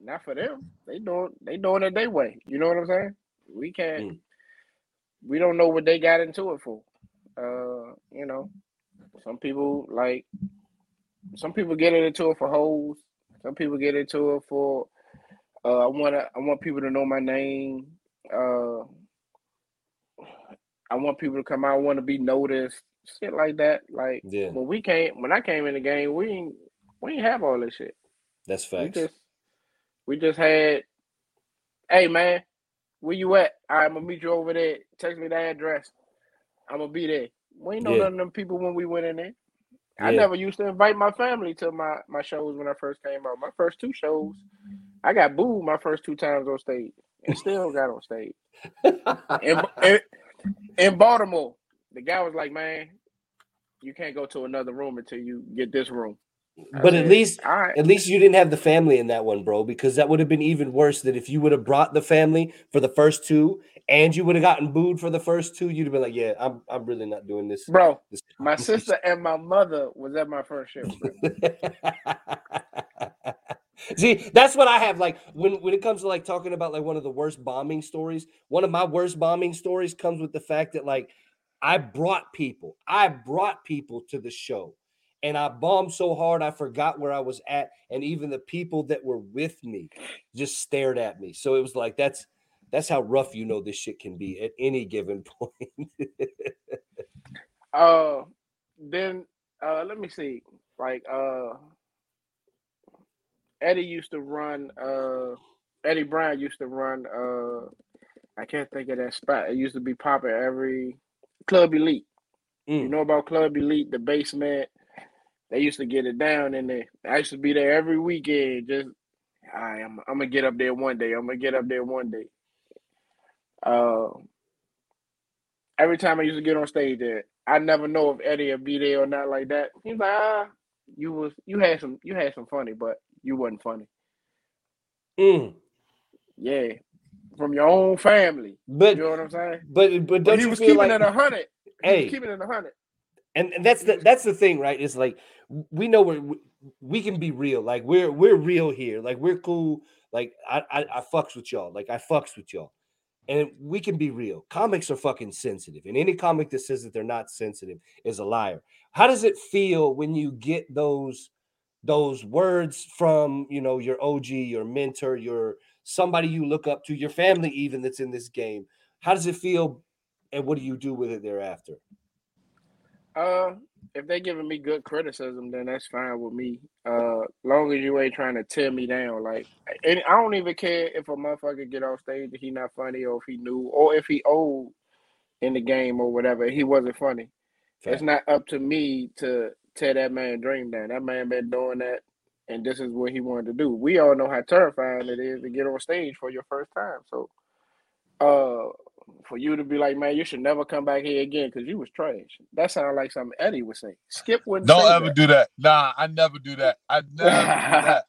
Not for them. They doing they doing it their way. You know what I'm saying? We can't Mm. we don't know what they got into it for. Uh, you know, some people like some people get into it for hoes. Some people get into it for uh I wanna I want people to know my name. Uh I want people to come out, I want to be noticed, shit like that. Like Yeah, when we came when I came in the game, we ain't we ain't have all this shit. that's We just we just had, hey man, where you at? All right, I'm gonna meet you over there. Text me the address. I'm gonna be there. We ain't know Yeah. none of them people when we went in there. I never used to invite my family to my my shows when I first came out. My first two shows, I got booed my first two times on stage, and still got on stage. In, in, in Baltimore, the guy was like, "Man, you can't go to another room until you get this room." I But at least right. At least you didn't have the family in that one, bro, because that would have been even worse than if you would have brought the family for the first two and you would have gotten booed for the first two. You'd have been like, Yeah, I'm I'm really not doing this. Bro, this my sister and my mother was at my first show. See, that's what I have. Like when when it comes to like talking about like one of the worst bombing stories, one of my worst bombing stories comes with the fact that like I brought people, I brought people to the show, and I bombed so hard I forgot where I was at, and even the people that were with me just stared at me. So it was like that's that's how rough you know this shit can be at any given point. Uh, then uh, let me see. Like uh, Eddie used to run. Uh, Eddie Brown used to run. Uh, I can't think of that spot. It used to be popping every Club Elite. You Mm. know about Club Elite, the basement. They used to get it down and they I used to be there every weekend. Just, all right, I'm, I'm gonna get up there one day. I'm gonna get up there one day. Uh, every time I used to get on stage there, I never know if Eddie would be there or not like that. He's like, ah, you was you had some you had some funny, but you wasn't funny. Mm. Yeah, from your own family. But You know what I'm saying? but but But he you was feel keeping like it a hundred. He Hey. keeping it a hundred. and, and that's the that's the thing right it's like we know we're we, can be real like we're we're real here like we're cool like I, I i fucks with y'all like i fucks with y'all and we can be real. Comics are fucking sensitive and any comic that says that they're not sensitive is a liar. How does it feel when you get those those words from you know your og your mentor your somebody you look up to your family even that's in this game? How does it feel and what do you do with it thereafter Uh, if they're giving me good criticism, then that's fine with me. Uh, long as you ain't trying to tear me down. Like, and I don't even care if a motherfucker get off stage if he not funny or if he new or if he old in the game or whatever. He wasn't funny. It's not up to me to tear that man dream down. That man been doing that, and this is what he wanted to do. We all know how terrifying it is to get on stage for your first time. So, uh, for you to be like, man, you should never come back here again because you was trash. That sounds like something Eddie would say. Skip wouldn't Don't say ever that. do that. Nah, I never do that. I never do that.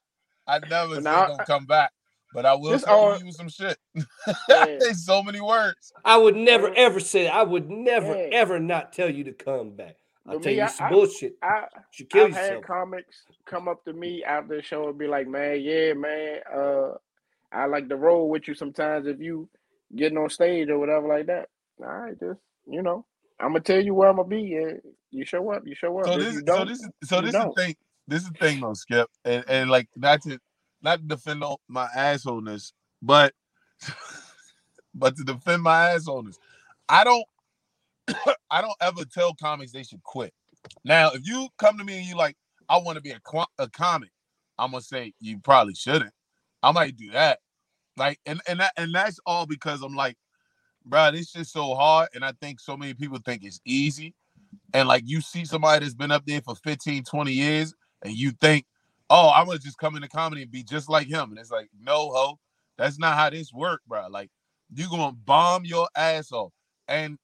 I never But say now- don't come back. But I will This tell all- you some shit. Yeah. There's so many words. I would never ever say I would never Yeah. ever not tell you to come back. I'll tell me, you some I- bullshit. I You should kill I've had comics come up to me after the show and be like, "Man, yeah, man, uh, I like to roll with you sometimes if you getting on stage or whatever like that." All right, just you know, I'm gonna tell you where I'm gonna be, and you show up. You show up. So this, so this is, so this is the thing. This is the thing, though, Skip, and, and like not to, not to defend all my assholeness, but, but to defend my assholeness. I don't, I don't ever tell comics they should quit. Now, if you come to me and you like, I want to be a, a comic, I'm gonna say you probably shouldn't. I might do that, like, and and that and that's all because I'm like, bro, this shit's so hard, and I think so many people think it's easy and like you see somebody that's been up there for 15 20 years and you think oh i'm gonna just come into comedy and be just like him and it's like no ho that's not how this work bro like you gonna bomb your ass off and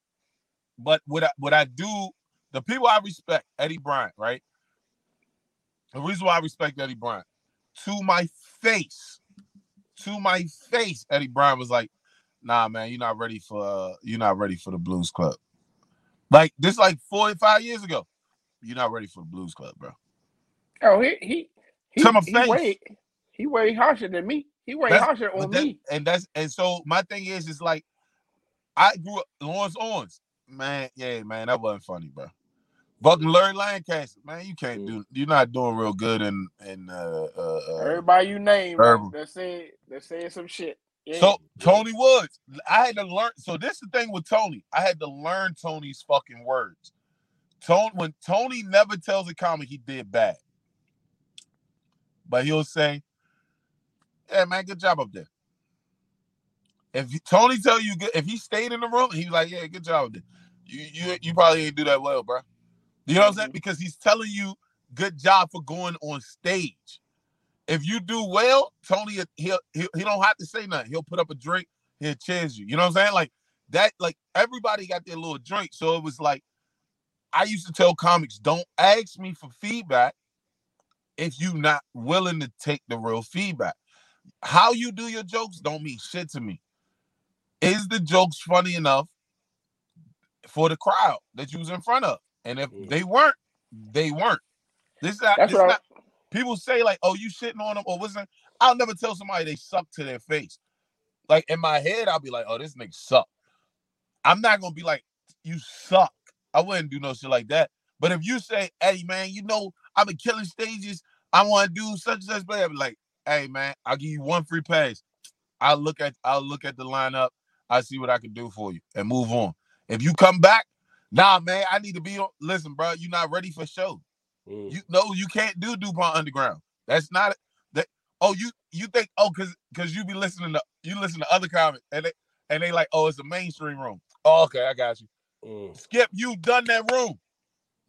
but what I, what I do the people i respect eddie bryant right? The reason why i respect eddie bryant to my face to my face eddie bryant was like nah man you're not ready for uh, you're not ready for the blues club like this, like four or five years ago. You're not ready for the Blues Club, bro. Oh, he he he, To my he face. way he way harsher than me. He way That's- harsher on that- me. and that's and so my thing is, is like I grew up Lawrence Owens, man. Yeah, man, that wasn't funny, bro. Fucking Larry Lancaster, man, you can't do. You're not doing real good in in uh, uh, uh Everybody you name that said that said some shit. Yeah. So Tony Woods, I had to learn. So this is the thing with Tony. I had to learn Tony's fucking words. Tony, when Tony never tells a comic he did bad, but he'll say, "Yeah, man, good job up there." If Tony tell you good, if he stayed in the room, he's like, "Yeah, good job up there." You you you probably ain't do that well, bro. You know what I'm saying? Mm-hmm. Because he's telling you good job for going on stage if you do well, Tony, he'll, he'll he don't have to say nothing. He'll put up a drink, he'll cheers you. You know what I'm saying? Like that, like everybody got their little drink. So it was like I used to tell comics, don't ask me for feedback if you're not willing to take the real feedback. How you do your jokes don't mean shit to me. Is the jokes funny enough for the crowd that you was in front of? And if Mm. they weren't, they weren't. This is not, this right. not people say like, "Oh, you shitting on them," or what's that? I'll never tell somebody they suck to their face. Like in my head, I'll be like, "Oh, this nigga suck." I'm not gonna be like, "You suck." I wouldn't do no shit like that. But if you say, "Hey, man, you know I've been killing stages. I want to do such and such," play," I'll be like, "Hey, man, I'll give you one free pass. I'll look at I'll look at the lineup. I see what I can do for you and move on. If you come back, nah, man, I need to be on. Listen, bro, you're not ready for show. Mm. You no, you can't do DuPont Underground. That's not that. Oh, you you think oh because because you be listening to you listen to other comments and they and they like oh it's a mainstream room. Oh, okay, I got you. Mm. Skip, you done that room.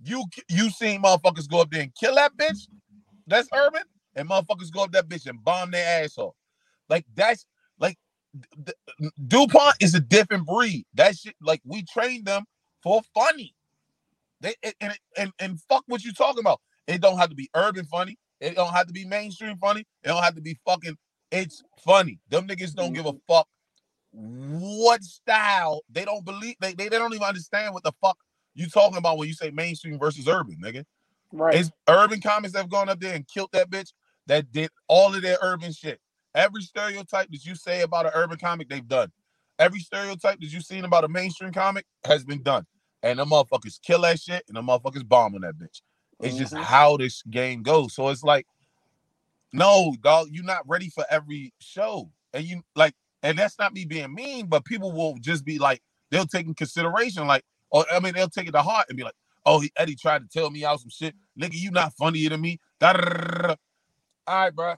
You you seen motherfuckers go up there and kill that bitch. That's urban, and motherfuckers go up that bitch and bomb their asshole. Like that's like DuPont is a different breed. That shit like we trained them for funny. They and, and and and fuck what you talking about. It don't have to be urban funny. It don't have to be mainstream funny. It don't have to be fucking. It's funny. Them niggas don't give a mm-hmm. fuck what style. They don't believe. They, they they don't even understand what the fuck you talking about when you say mainstream versus urban, nigga. right. It's urban comics that have gone up there and killed that bitch that did all of their urban shit. Every stereotype that you say about an urban comic, they've done. Every stereotype that you've seen about a mainstream comic has been done. And the motherfuckers kill that shit and the motherfuckers bomb on that bitch. It's just Mhm. how this game goes. So it's like, no, dog, you're not ready for every show. And you like, and that's not me being mean, but people will just be like, they'll take in consideration, like, or I mean, they'll take it to heart and be like, oh, he, Eddie tried to tell me out some shit. Nigga, you not funnier than me. Da-da-da-da-da. All right, bro.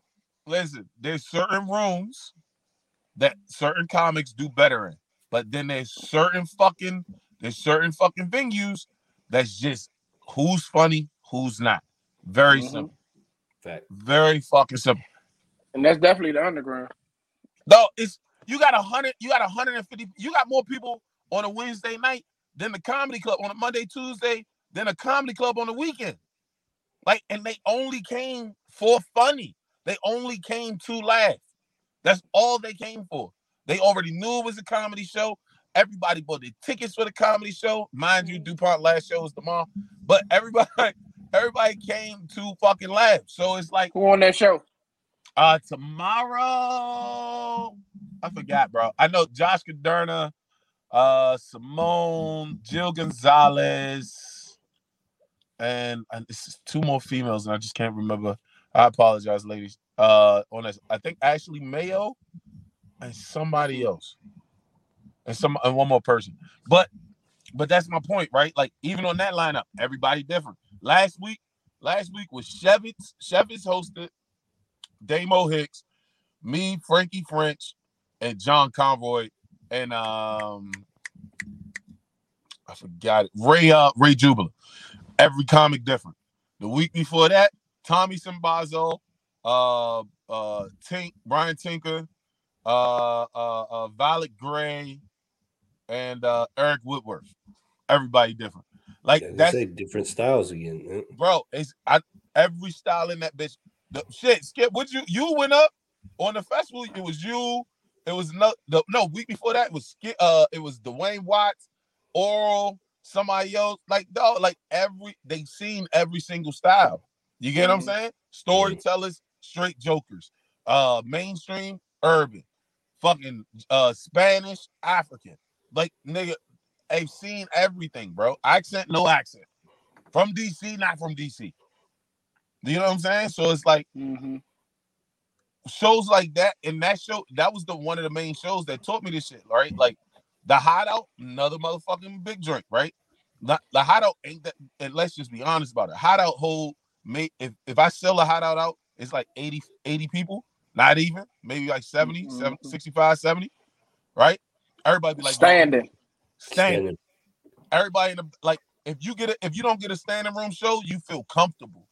Listen, there's certain rooms that certain comics do better in, but then there's certain fucking there's certain fucking venues that's just who's funny, who's not. Very Mhm. simple. Fact. Very fucking simple. And that's definitely the underground. No, it's you got a hundred, you got a hundred and fifty, you got more people on a Wednesday night than the comedy club on a Monday, Tuesday, than a comedy club on the weekend. Like, and they only came for funny. They only came to laugh. That's all they came for. They already knew it was a comedy show. Everybody bought the tickets for the comedy show. Mind you, DuPont last show is tomorrow, but everybody, everybody came to fucking laugh. So it's like Who on that show? uh tomorrow. I forgot, bro. I know Josh Caderna, uh Simone, Jill Gonzalez, and, and this is two more females, and I just can't remember. I apologize, ladies. Uh on this, I think Ashley Mayo and somebody else. And some and one more person. But but that's my point, right? Like even on that lineup, everybody different. Last week, last week was Shevitz. Shevitz hosted Damo Hicks, me, Frankie French, and John Convoy, and um, I forgot it. Ray uh Ray Jubilee. Every comic different. The week before that, Tommy Simbazo, uh uh Tink, Brian Tinker, uh uh, uh Violet Gray, and uh Eric Woodworth. Everybody different. Like Yeah, that's say different styles again. man. bro. It's I every style in that bitch. The shit, Skip. What you you went up on the festival? It was you. It was no the no week before that was Skip. Uh, it was Dwayne Watts, Oral, somebody else. Like dog, like every they seen every single style. You get what I'm Mhm. saying? Storytellers, straight jokers, uh, mainstream, urban, fucking uh Spanish, African. Like nigga, they've seen everything, bro. Accent, no accent. From DC, not from DC. You know what I'm saying? So it's like Mm-hmm. shows like that, and that show that was the one of the main shows that taught me this shit, right? Like the hideout, another motherfucking big drink, right? Not, the hideout ain't that, and let's just be honest about it. Hideout hold may if if I sell a hideout out, it's like 80, 80 people, not even, maybe like 70, Mhm. 70 65, 70, right? Everybody be like Standing. standing. Standing. everybody in the like if you get a, if you don't get a standing room show, you feel comfortable.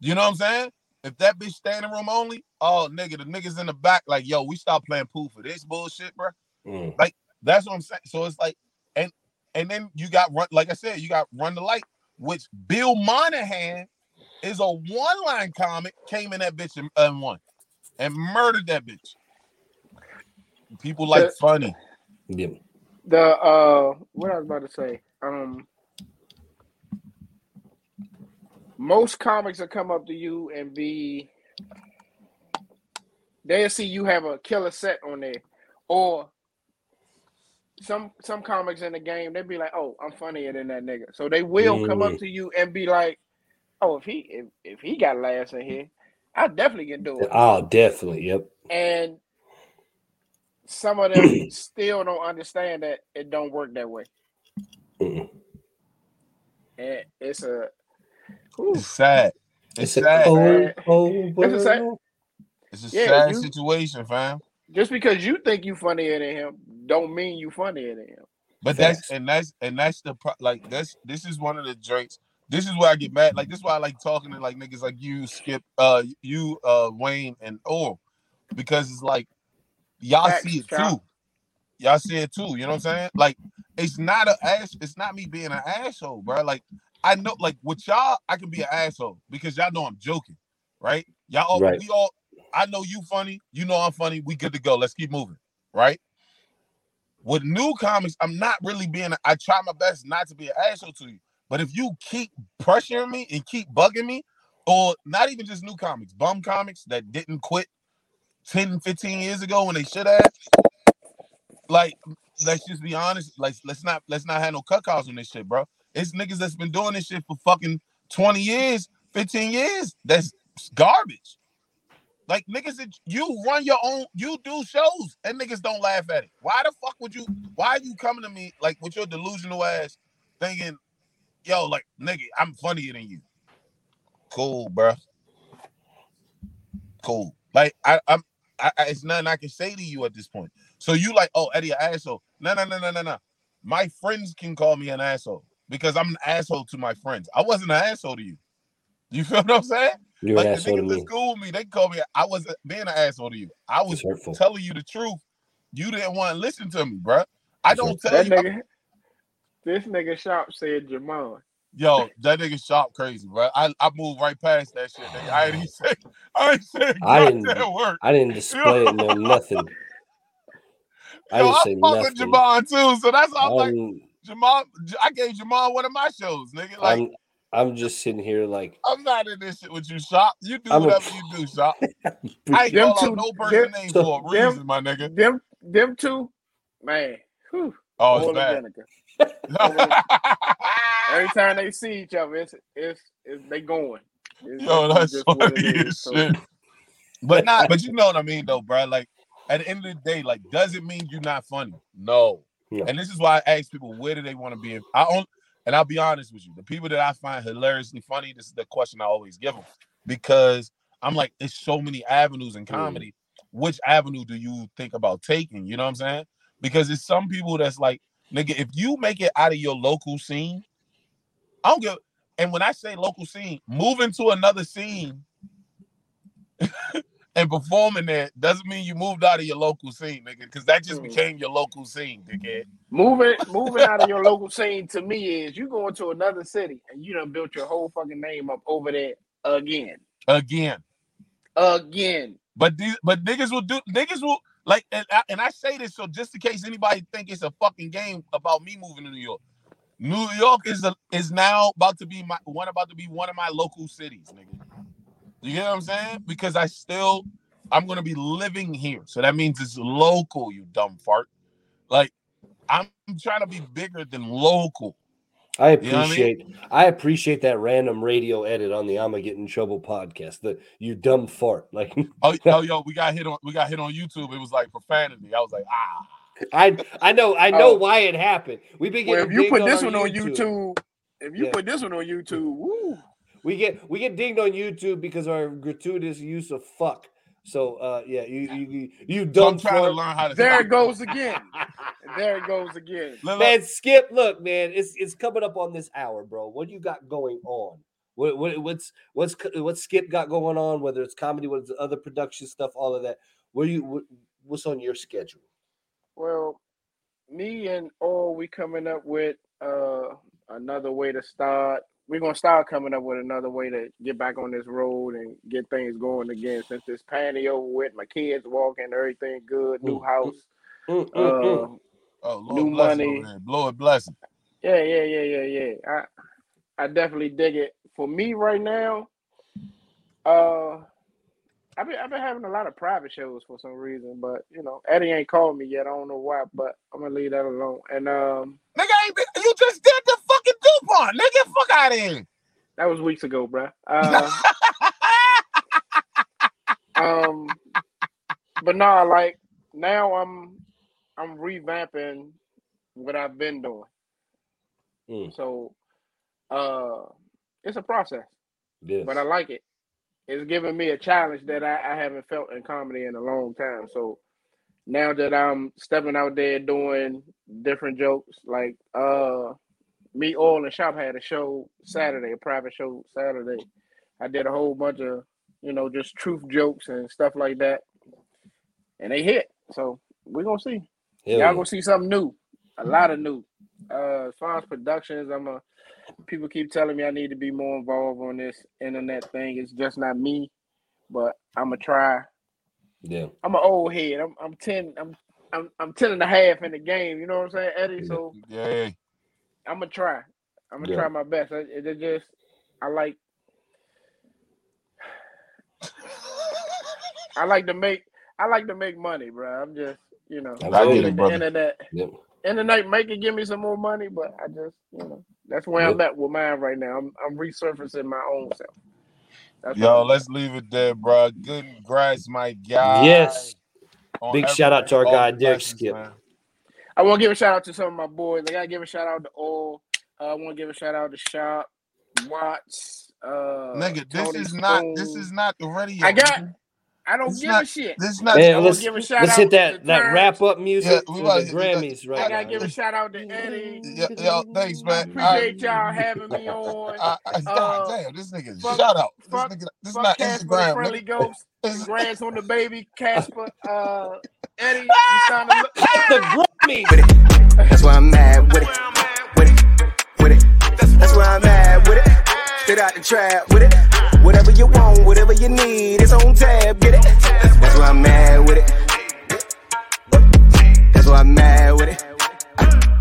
You know what I'm saying? If that bitch standing room only, oh nigga, the niggas in the back like, yo, we stop playing pool for this bullshit, bro. Mm. That's what I'm saying. So it's like, and and then you got run, like I said, you got run the light, which Bill Monahan is a one line comic, came in that bitch and, and won, and murdered that bitch. People like funny. Yeah. The uh what I was about to say. Um most comics will come up to you and be they'll see you have a killer set on there. Or some some comics in the game, they'll be like, Oh, I'm funnier than that nigga. So they will come up to you and be like, Oh, if he if, if he got laughs in here, I definitely can do it. Oh, definitely. Yep. And some of them still don't understand that it don't work that way. And it's a whew, It's sad. It's It's, a sad. cold, cold It's a sad- It's a Yeah, sad you- situation, fam. just because you think you funnier than him, don't mean you funnier than him. But Facts. that's and that's and that's the pro- like that's this is one of the drinks. This is where I get mad. Like this is why I like talking to like niggas like you, Skip, uh, you, uh, Wayne, and Oral, because it's like y'all Facts, see it Chop. too. Y'all see it too. You know what I'm saying? Like it's not a ass. It's not me being an asshole, bro. Like I know, like with y'all, I can be an asshole because y'all know I'm joking, right? Y'all, all, Right. we all. I know you funny. You know I'm funny. We good to go. Let's keep moving, right? With new comics, I'm not really being. a- I try my best not to be an asshole to you, but if you keep pressuring me and keep bugging me, or not even just new comics, bum comics that didn't quit 10, 15 years ago when they should have, like, let's just be honest. Like, let's not let's not have no cut calls on this shit, bro. It's niggas that's been doing this shit for fucking 20 years, 15 years. That's garbage. Like niggas, you run your own, you do shows, and niggas don't laugh at it. Why the fuck would you? Why are you coming to me like with your delusional ass, thinking, yo, like nigga, I'm funnier than you? Cool, bro. Cool. Like I, I'm, I, I, it's nothing I can say to you at this point. So you like, oh Eddie, an asshole? No, no, no, no, no, no. My friends can call me an asshole because I'm an asshole to my friends. I wasn't an asshole to you. You feel what I'm saying? You're like an the asshole to niggas me. in school with me, they call me. I wasn't being an asshole to you. I was telling you the truth. You didn't want to listen to me, bruh. I don't tell That you, nigga, this nigga shop said Jamon. Yo, that nigga shop crazy, bro. I, I moved right past that shit. Nigga. I ain't even say, I ain't say I didn't- goddamn word. I didn't display it no nothing. I Yo, didn't I say fuck with nothing. Jamon too, so that's all I'm like I'm, Jamal. I gave Jamal one of my shows, nigga. Like I'm, I'm I'm just sitting here like I'm not in this shit with you, shop. You do I'm a- whatever you do, shop. I ain't Them call out two- no person them- name for a them- reason, my nigga. Them them two, man. Whew, Oh, it's bad. vinegar. Every time they see each other, it's it's, it's they going. It's, Yo, that's just what it funny is. as So, shit. But not, but you know what I mean, though, bro. Like at the end of the day, like, does it mean you're not funny? No. No. And this is why I ask people where do they want to be. In? I own, and I'll be honest with you, the people that I find hilariously funny, this is the question I always give them because I'm like, it's so many avenues in mm. comedy. Which avenue do you think about taking? You know what I'm saying? Because it's some people that's like, nigga, if you make it out of your local scene, I don't give. And when I say local scene, moving to another scene and performing there doesn't mean you moved out of your local scene, nigga, because that just Mm. became your local scene, dickhead. moving moving out of your local scene to me is you going to another city and you done built your whole fucking name up over there again. Again. Again. But these, but niggas will do niggas will like, and I, and I say this so just in case anybody think it's a fucking game about me moving to New York. New York is a, is now about to be my one about to be one of my local cities, nigga. You get what I'm saying? Because I still I'm gonna be living here, so that means it's local. You dumb fart. Like I'm trying to be bigger than local. I You know I mean? appreciate I appreciate that random radio edit on the I'ma get in trouble podcast. The you dumb fart. Like Oh, oh, yo, we got hit on we got hit on YouTube. It was like profanity. I was like, ah. I I know I know Oh. why it happened. We been Well, if you put on this our one on YouTube, if you Yeah. put this one on YouTube, woo, We get we get dinged on YouTube because our gratuitous use of fuck. So uh yeah, you you you, you So dumb I'm trying to learn how to there it goes again. There it goes again. Look, look, Man, Skip, look, man, it's it's coming up on this hour, bro. What you got going on? What, what what's what's what's Skip got going on? Whether it's comedy, whether it's other production stuff, all of that. Where you what, what's on your schedule? Well, me and all we coming up with uh another way to start. We're gonna start coming up with another way to get back on this road and get things going again. Since this panty over with, my kids walking, everything good, new Mm, house. Mm, mm, Uh, mm. oh, Lord new bless money. Lord bless him. yeah, yeah, yeah, yeah, yeah. I I definitely dig it. For me right now, uh I've been I've been having a lot of private shows for some reason, but you know, Eddie ain't called me yet. I don't know why, but I'm gonna leave that alone. And um Nigga, ain't you just did the fucking DuPont. Nigga, fuck out of here. that was weeks ago, bruh. Uh, um but no, like now I'm I'm revamping what I've been doing. Mm. So uh it's a process. Yes. but I like it. It's giving me a challenge that I, I haven't felt in comedy in a long time. So now that I'm stepping out there doing different jokes, like uh me, Oil and Shop had a show Saturday, a private show Saturday. I did a whole bunch of, you know, just truth jokes and stuff like that. And they hit. So we're gonna see. Hell Y'all yeah. gonna see something new. A lot of new. Uh as far as productions, I'm a people keep telling me I need to be more involved on this internet thing. It's just not me, but I'm gonna try. yeah. I'm an old head. I'm I'm 10 I'm I'm I'm 10 and a half in the game, you know what I'm saying, Eddie? So Yeah. I'm gonna try. I'm gonna Yeah. try my best. I, it, it just I like I like to make I like to make money, bro. I'm just you know I get it, the brother. internet Yep. internet make it give me some more money, but I just you know that's where I'm at with mine right now. I'm I'm resurfacing my own self. That's Yo, let's leave it there, bro. Good grass, my guy. Yes. Big shout out to our guy, Derek Skip. man. I want to give a shout out to some of my boys. I gotta give a shout out to all. Uh, I want to give a shout out to Shop, Watts. Uh, Nigga, this Tony is not this is not the radio. I got- I don't This give not- a shit. This is not Man, I want let's give a shout let's out hit that that Terrence. wrap up music Yeah, we for the Grammys hit that- Grammys I gotta now. give a shout out to Eddie. Yeah, yo, thanks, man. appreciate y'all having me on. I, I, Uh, God damn, this nigga, fuck- shout out. This fuck- nigga, this is not Casper Instagram. Friendly Nigga. Ghost. This Congrats on the baby, Casper. Uh, Eddie, you sound a. The With it. That's why I'm mad with it. With it. With it. That's why I'm mad with it. Straight out the trap with it. Whatever you want, whatever you need, it's on tab. Get it. That's why I'm mad with it. That's why I'm mad with it.